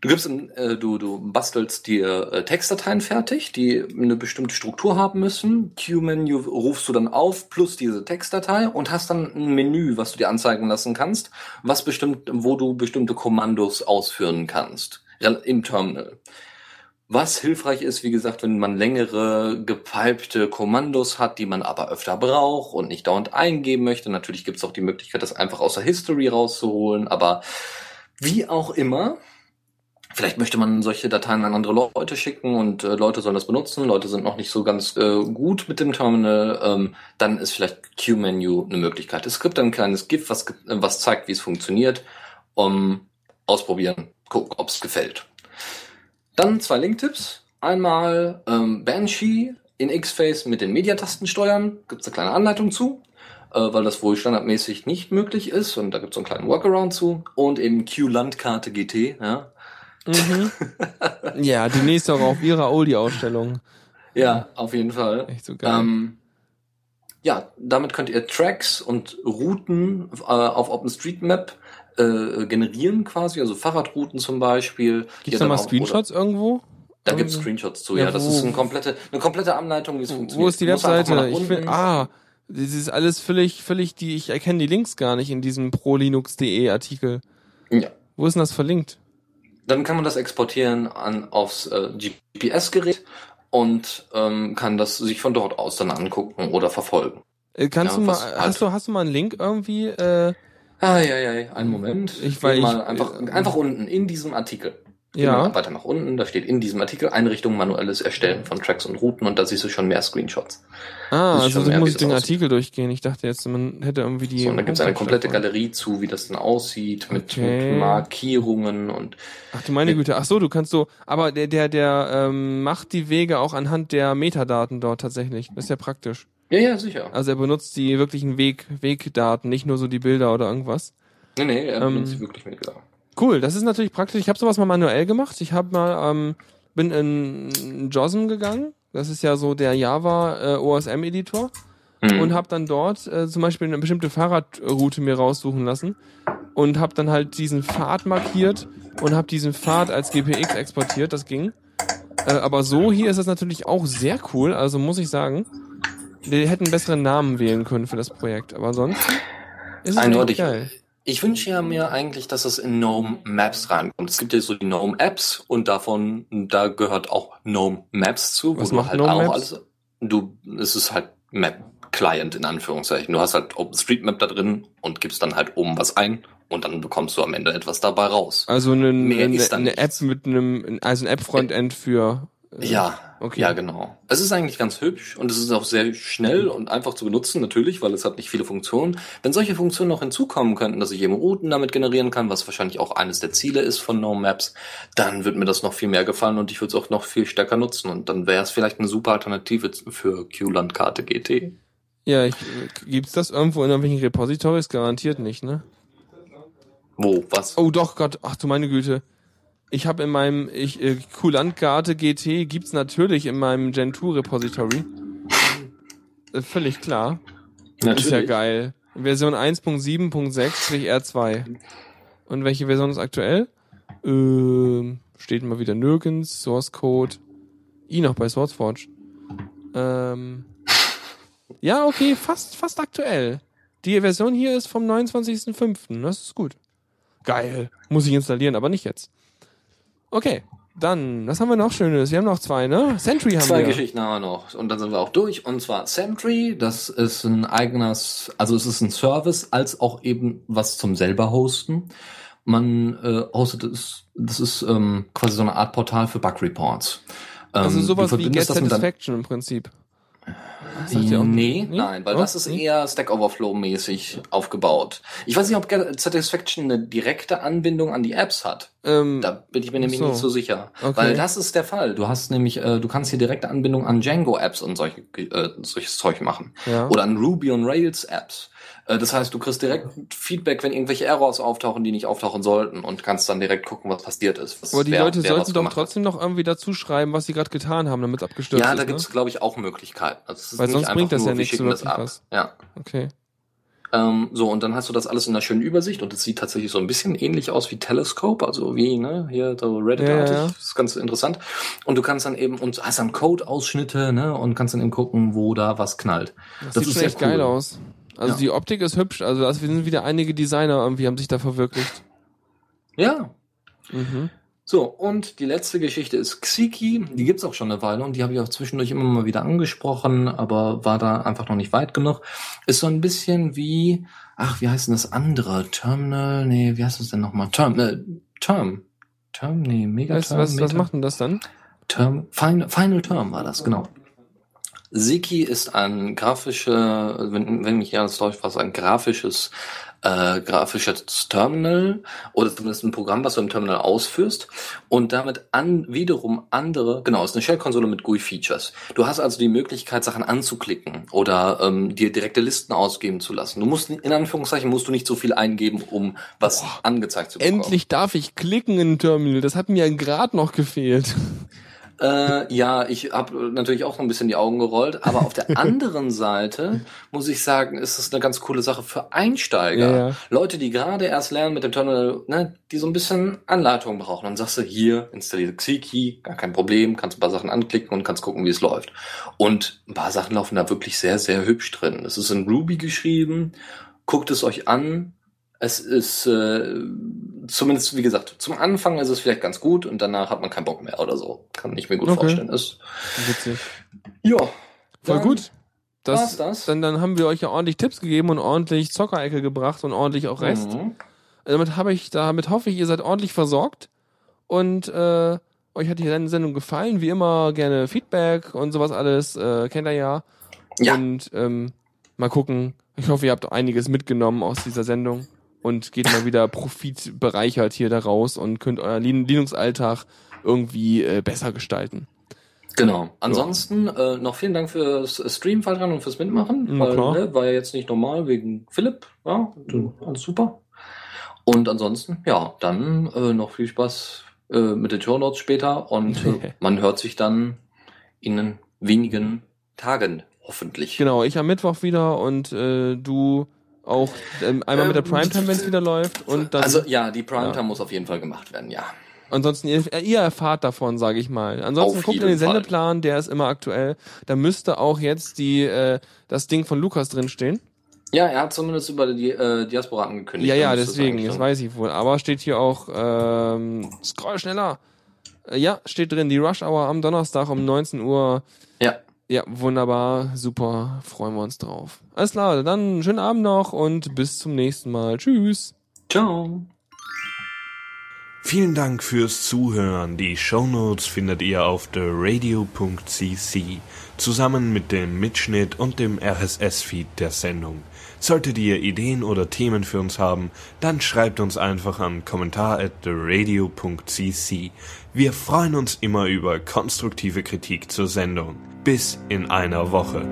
du gibst, äh, du, du bastelst dir äh, Textdateien fertig, die eine bestimmte Struktur haben müssen. Q-Menu rufst du dann auf plus diese Textdatei und hast dann ein Menü, was du dir anzeigen lassen kannst, was bestimmt, wo du bestimmte Kommandos ausführen kannst im Terminal. Was hilfreich ist, wie gesagt, wenn man längere gepipte Kommandos hat, die man aber öfter braucht und nicht dauernd eingeben möchte. Natürlich gibt es auch die Möglichkeit, das einfach aus der History rauszuholen, aber wie auch immer, vielleicht möchte man solche Dateien an andere Leute schicken und äh, Leute sollen das benutzen, Leute sind noch nicht so ganz äh, gut mit dem Terminal, ähm, dann ist vielleicht Q-Menu eine Möglichkeit. Es gibt ein kleines GIF, was, was zeigt, wie es funktioniert, um ausprobieren, gucken, ob es gefällt. Dann zwei Link-Tipps. Einmal ähm, Banshee in X-Face mit den Mediatasten steuern. Gibt es eine kleine Anleitung zu, äh, weil das wohl standardmäßig nicht möglich ist. Und da gibt es so einen kleinen Workaround zu. Und eben Q-Landkarte GT. Ja, Mhm. (laughs) ja, demnächst auch auf ihrer Oldie-Ausstellung. ja auf jeden Fall. Echt so geil. Ähm, ja, damit könnt ihr Tracks und Routen äh, auf OpenStreetMap äh, generieren quasi, also Fahrradrouten zum Beispiel. Gibt's ihr da mal auch- oder- Screenshots irgendwo? Da gibt's Irgendwie? Screenshots zu, Ja, ja. Das ist eine komplette, eine komplette Anleitung, wie es funktioniert. Wo ist die Webseite? Ich will, ah, das ist alles völlig, völlig die, ich erkenne die Links gar nicht in diesem prolinux.de Artikel. Ja. Wo ist denn das verlinkt? Dann kann man das exportieren an, aufs äh, GPS-Gerät und ähm, kann das sich von dort aus dann angucken oder verfolgen. Äh, kannst Ja, du mal, halt- hast du, hast du mal einen Link irgendwie? Äh, Ah, ja, ja, einen Moment. Ich- weil mal ich- einfach, äh, einfach unten in diesem Artikel. Ja. weiter nach unten, da steht in diesem Artikel Einrichtung manuelles Erstellen von Tracks und Routen und da siehst du schon mehr Screenshots. Ah, also du musst den aussieht. Artikel durchgehen. Ich dachte jetzt, man hätte irgendwie die. So, und da gibt es eine komplette. Galerie zu, wie das dann aussieht, mit, Okay. mit Markierungen und Ach du meine. Güte. Ach so, du kannst so, aber der, der, der ähm, macht die Wege auch anhand der Metadaten dort tatsächlich. Das ist ja praktisch. Ja, ja, sicher. Also er benutzt die wirklichen Weg, Wegdaten, nicht nur so die Bilder oder irgendwas. Nee, nee, er Ähm, benutzt sie wirklich mit genau. Cool, das ist natürlich praktisch. Ich habe sowas mal manuell gemacht. Ich habe mal ähm, bin in JOSM gegangen. Das ist ja so der Java äh, OSM Editor Mhm. und habe dann dort äh, zum Beispiel eine bestimmte Fahrradroute mir raussuchen lassen und habe dann halt diesen Pfad markiert und habe diesen Pfad als GPX exportiert. Das ging. Äh, aber so hier ist es natürlich auch sehr cool. Also muss ich sagen, wir hätten einen besseren Namen wählen können für das Projekt. Aber sonst ist es Eindeutig. geil. Ich wünsche ja mir eigentlich, dass es in GNOME Maps reinkommt. Es gibt ja so die GNOME Apps und davon, da gehört auch GNOME Maps zu, wo Was du macht halt GNOME auch Maps? alles, du, es ist halt Map Client in Anführungszeichen. Du hast halt OpenStreetMap da drin und gibst dann halt oben was ein und dann bekommst du am Ende etwas dabei raus. Also eine, eine, eine App mit einem, also ein App-Frontend für. Äh, Ja, okay. ja, genau. Es ist eigentlich ganz hübsch und es ist auch sehr schnell und einfach zu benutzen, natürlich, weil es hat nicht viele Funktionen. Wenn solche Funktionen noch hinzukommen könnten, dass ich eben Routen damit generieren kann, was wahrscheinlich auch eines der Ziele ist von No Maps, dann wird mir das noch viel mehr gefallen und ich würde es auch noch viel stärker nutzen und dann wäre es vielleicht eine super Alternative für Q-Landkarte GT. Ja, ich, gibt's das irgendwo in irgendwelchen Repositories? Garantiert nicht, ne? Wo, was? Oh doch, Gott, ach du meine Güte. Ich habe in meinem ich, äh, Kulantkarte GT gibt's natürlich in meinem Gen 2 Repository. Äh, völlig klar. Ist ja geil. Version 1.7.6-R2. Und welche Version ist aktuell? Ähm, steht mal wieder nirgends. Source Code. I noch bei SourceForge. Ähm, ja, okay, fast, fast aktuell. Die Version hier ist vom 29.05. Das ist gut. Geil. Muss ich installieren, aber nicht jetzt. Okay. Dann, was haben wir noch Schönes? Wir haben noch zwei, ne? Sentry haben Zwei wir. Geschichten haben wir noch. Und dann sind wir auch durch. Und zwar Sentry, das ist ein eigenes, also es ist ein Service, als auch eben was zum selber hosten. Man äh, hostet es, das ist ähm, quasi so eine Art Portal für Bug Reports. Ähm, Also sowas wie Get Satisfaction im Prinzip. Sagt ihr auch- Nee, Nee? nein, weil Oh, das ist nee? eher Stack Overflow-mäßig aufgebaut. Ich weiß nicht, ob Satisfaction eine direkte Anbindung an die Apps hat. Ähm, Da bin ich mir nämlich so. nicht so sicher. Okay. Weil das ist der Fall. Du hast nämlich, äh, du kannst hier direkte Anbindung an Django-Apps und solche, äh, solches Zeug machen. ja. Oder an Ruby und Rails-Apps. Äh, das heißt, du kriegst direkt Feedback, wenn irgendwelche Errors auftauchen, die nicht auftauchen sollten und kannst dann direkt gucken, was passiert ist. Was, Aber die wer- Leute wer sollten doch hat. trotzdem noch irgendwie dazu schreiben, was sie gerade getan haben, damit es abgestürzt Ja, ist. da ne? gibt's, glaube ich, auch Möglichkeiten. Also es ist Weil nicht sonst bringt das nur, ja nichts das ab. was. Ja. Okay. Ähm, so, und dann hast du das alles in einer schönen Übersicht und es sieht tatsächlich so ein bisschen ähnlich aus wie Telescope, also wie, ne, hier so Reddit-artig. Ja, ja. Das ist ganz interessant. Und du kannst dann eben, und hast dann Code-Ausschnitte, ne, und kannst dann eben gucken, wo da was knallt. Das, Das sieht ist echt geil cool. aus. Also Ja. die Optik ist hübsch, also das sind wieder einige Designer irgendwie haben sich da verwirklicht. Ja. Mhm. So, und die letzte Geschichte ist Xiki. Die gibt's auch schon eine Weile und die habe ich auch zwischendurch immer mal wieder angesprochen, aber war da einfach noch nicht weit genug. Ist so ein bisschen wie, ach, wie heißt denn das andere? Terminal? Nee, wie heißt das denn nochmal? Term, äh, Term. Term, nee, Megaterm. Weißt du, was, was macht denn das dann? Term, Final, Final Term war das, genau. Siki ist ein grafische, wenn, wenn mich ja das Deutsch was, ein grafisches, äh, grafisches Terminal oder zumindest ein Programm, was du im Terminal ausführst und damit an wiederum andere, genau, ist eine Shell-Konsole mit GUI-Features. Du hast also die Möglichkeit, Sachen anzuklicken oder ähm, dir direkte Listen ausgeben zu lassen. Du musst in Anführungszeichen musst du nicht so viel eingeben, um was angezeigt zu bekommen. Endlich darf ich klicken in ein Terminal. Das hat mir gerade noch gefehlt. Äh, ja, ich habe natürlich auch so ein bisschen die Augen gerollt, aber auf der (laughs) anderen Seite muss ich sagen, ist es eine ganz coole Sache für Einsteiger. Ja, ja. Leute, die gerade erst lernen mit dem Terminal, ne, die so ein bisschen Anleitung brauchen. Dann sagst du, hier, installiere Xiki, gar kein Problem, kannst ein paar Sachen anklicken und kannst gucken, wie es läuft. Und ein paar Sachen laufen da wirklich sehr, sehr hübsch drin. Es ist in Ruby geschrieben, guckt es euch an. Es ist äh, zumindest, wie gesagt, zum Anfang ist es vielleicht ganz gut und danach hat man keinen Bock mehr oder so. Kann ich mir gut Okay. vorstellen. Ist, Witzig. ja. Voll gut. Das, das. Dann, dann haben wir euch ja ordentlich Tipps gegeben und ordentlich Zockerecke gebracht und ordentlich auch Rest. Mhm. Damit habe ich, damit hoffe ich, ihr seid ordentlich versorgt und äh, euch hat die Sendung gefallen. Wie immer gerne Feedback und sowas alles, äh, kennt ihr ja. Ja. Und ähm, mal gucken. Ich hoffe, ihr habt einiges mitgenommen aus dieser Sendung und geht mal wieder profitbereichert hier da raus und könnt euren Lin- Linux-Alltag irgendwie äh, besser gestalten. Genau. Ansonsten äh, noch vielen Dank fürs Stream, dran und fürs Mitmachen. Na weil, ne, war ja jetzt nicht normal wegen Philipp. Ja, du- alles super. Und ansonsten, ja, dann äh, noch viel Spaß äh, mit den Show Notes später und äh, (laughs) man hört sich dann in wenigen Tagen hoffentlich. Genau, ich am Mittwoch wieder und äh, du auch ähm, einmal mit der Ähm, Primetime, wenn es wieder läuft. Und dann also ja, die Primetime Ja. muss auf jeden Fall gemacht werden, ja. ansonsten, ihr, ihr erfahrt davon, sage ich mal. Ansonsten Auf guckt in den Fall. Sendeplan, der ist immer aktuell. Da müsste auch jetzt die äh, das Ding von Lukas drinstehen. Ja, er hat zumindest über die äh, Diaspora angekündigt. Ja, ja, deswegen, das dann- weiß ich wohl. Aber steht hier auch, ähm, scroll schneller. Äh, ja, steht drin, die Rush Hour am Donnerstag um 19 Uhr. Ja. Wunderbar, super, freuen wir uns drauf. Alles klar, dann schönen Abend noch und bis zum nächsten Mal. Tschüss. Ciao. Vielen Dank fürs Zuhören. Die Shownotes findet ihr auf theradio.cc zusammen mit dem Mitschnitt und dem RSS-Feed der Sendung. Solltet ihr Ideen oder Themen für uns haben, dann schreibt uns einfach an kommentar. Wir freuen uns immer über konstruktive Kritik zur Sendung. Bis in einer Woche.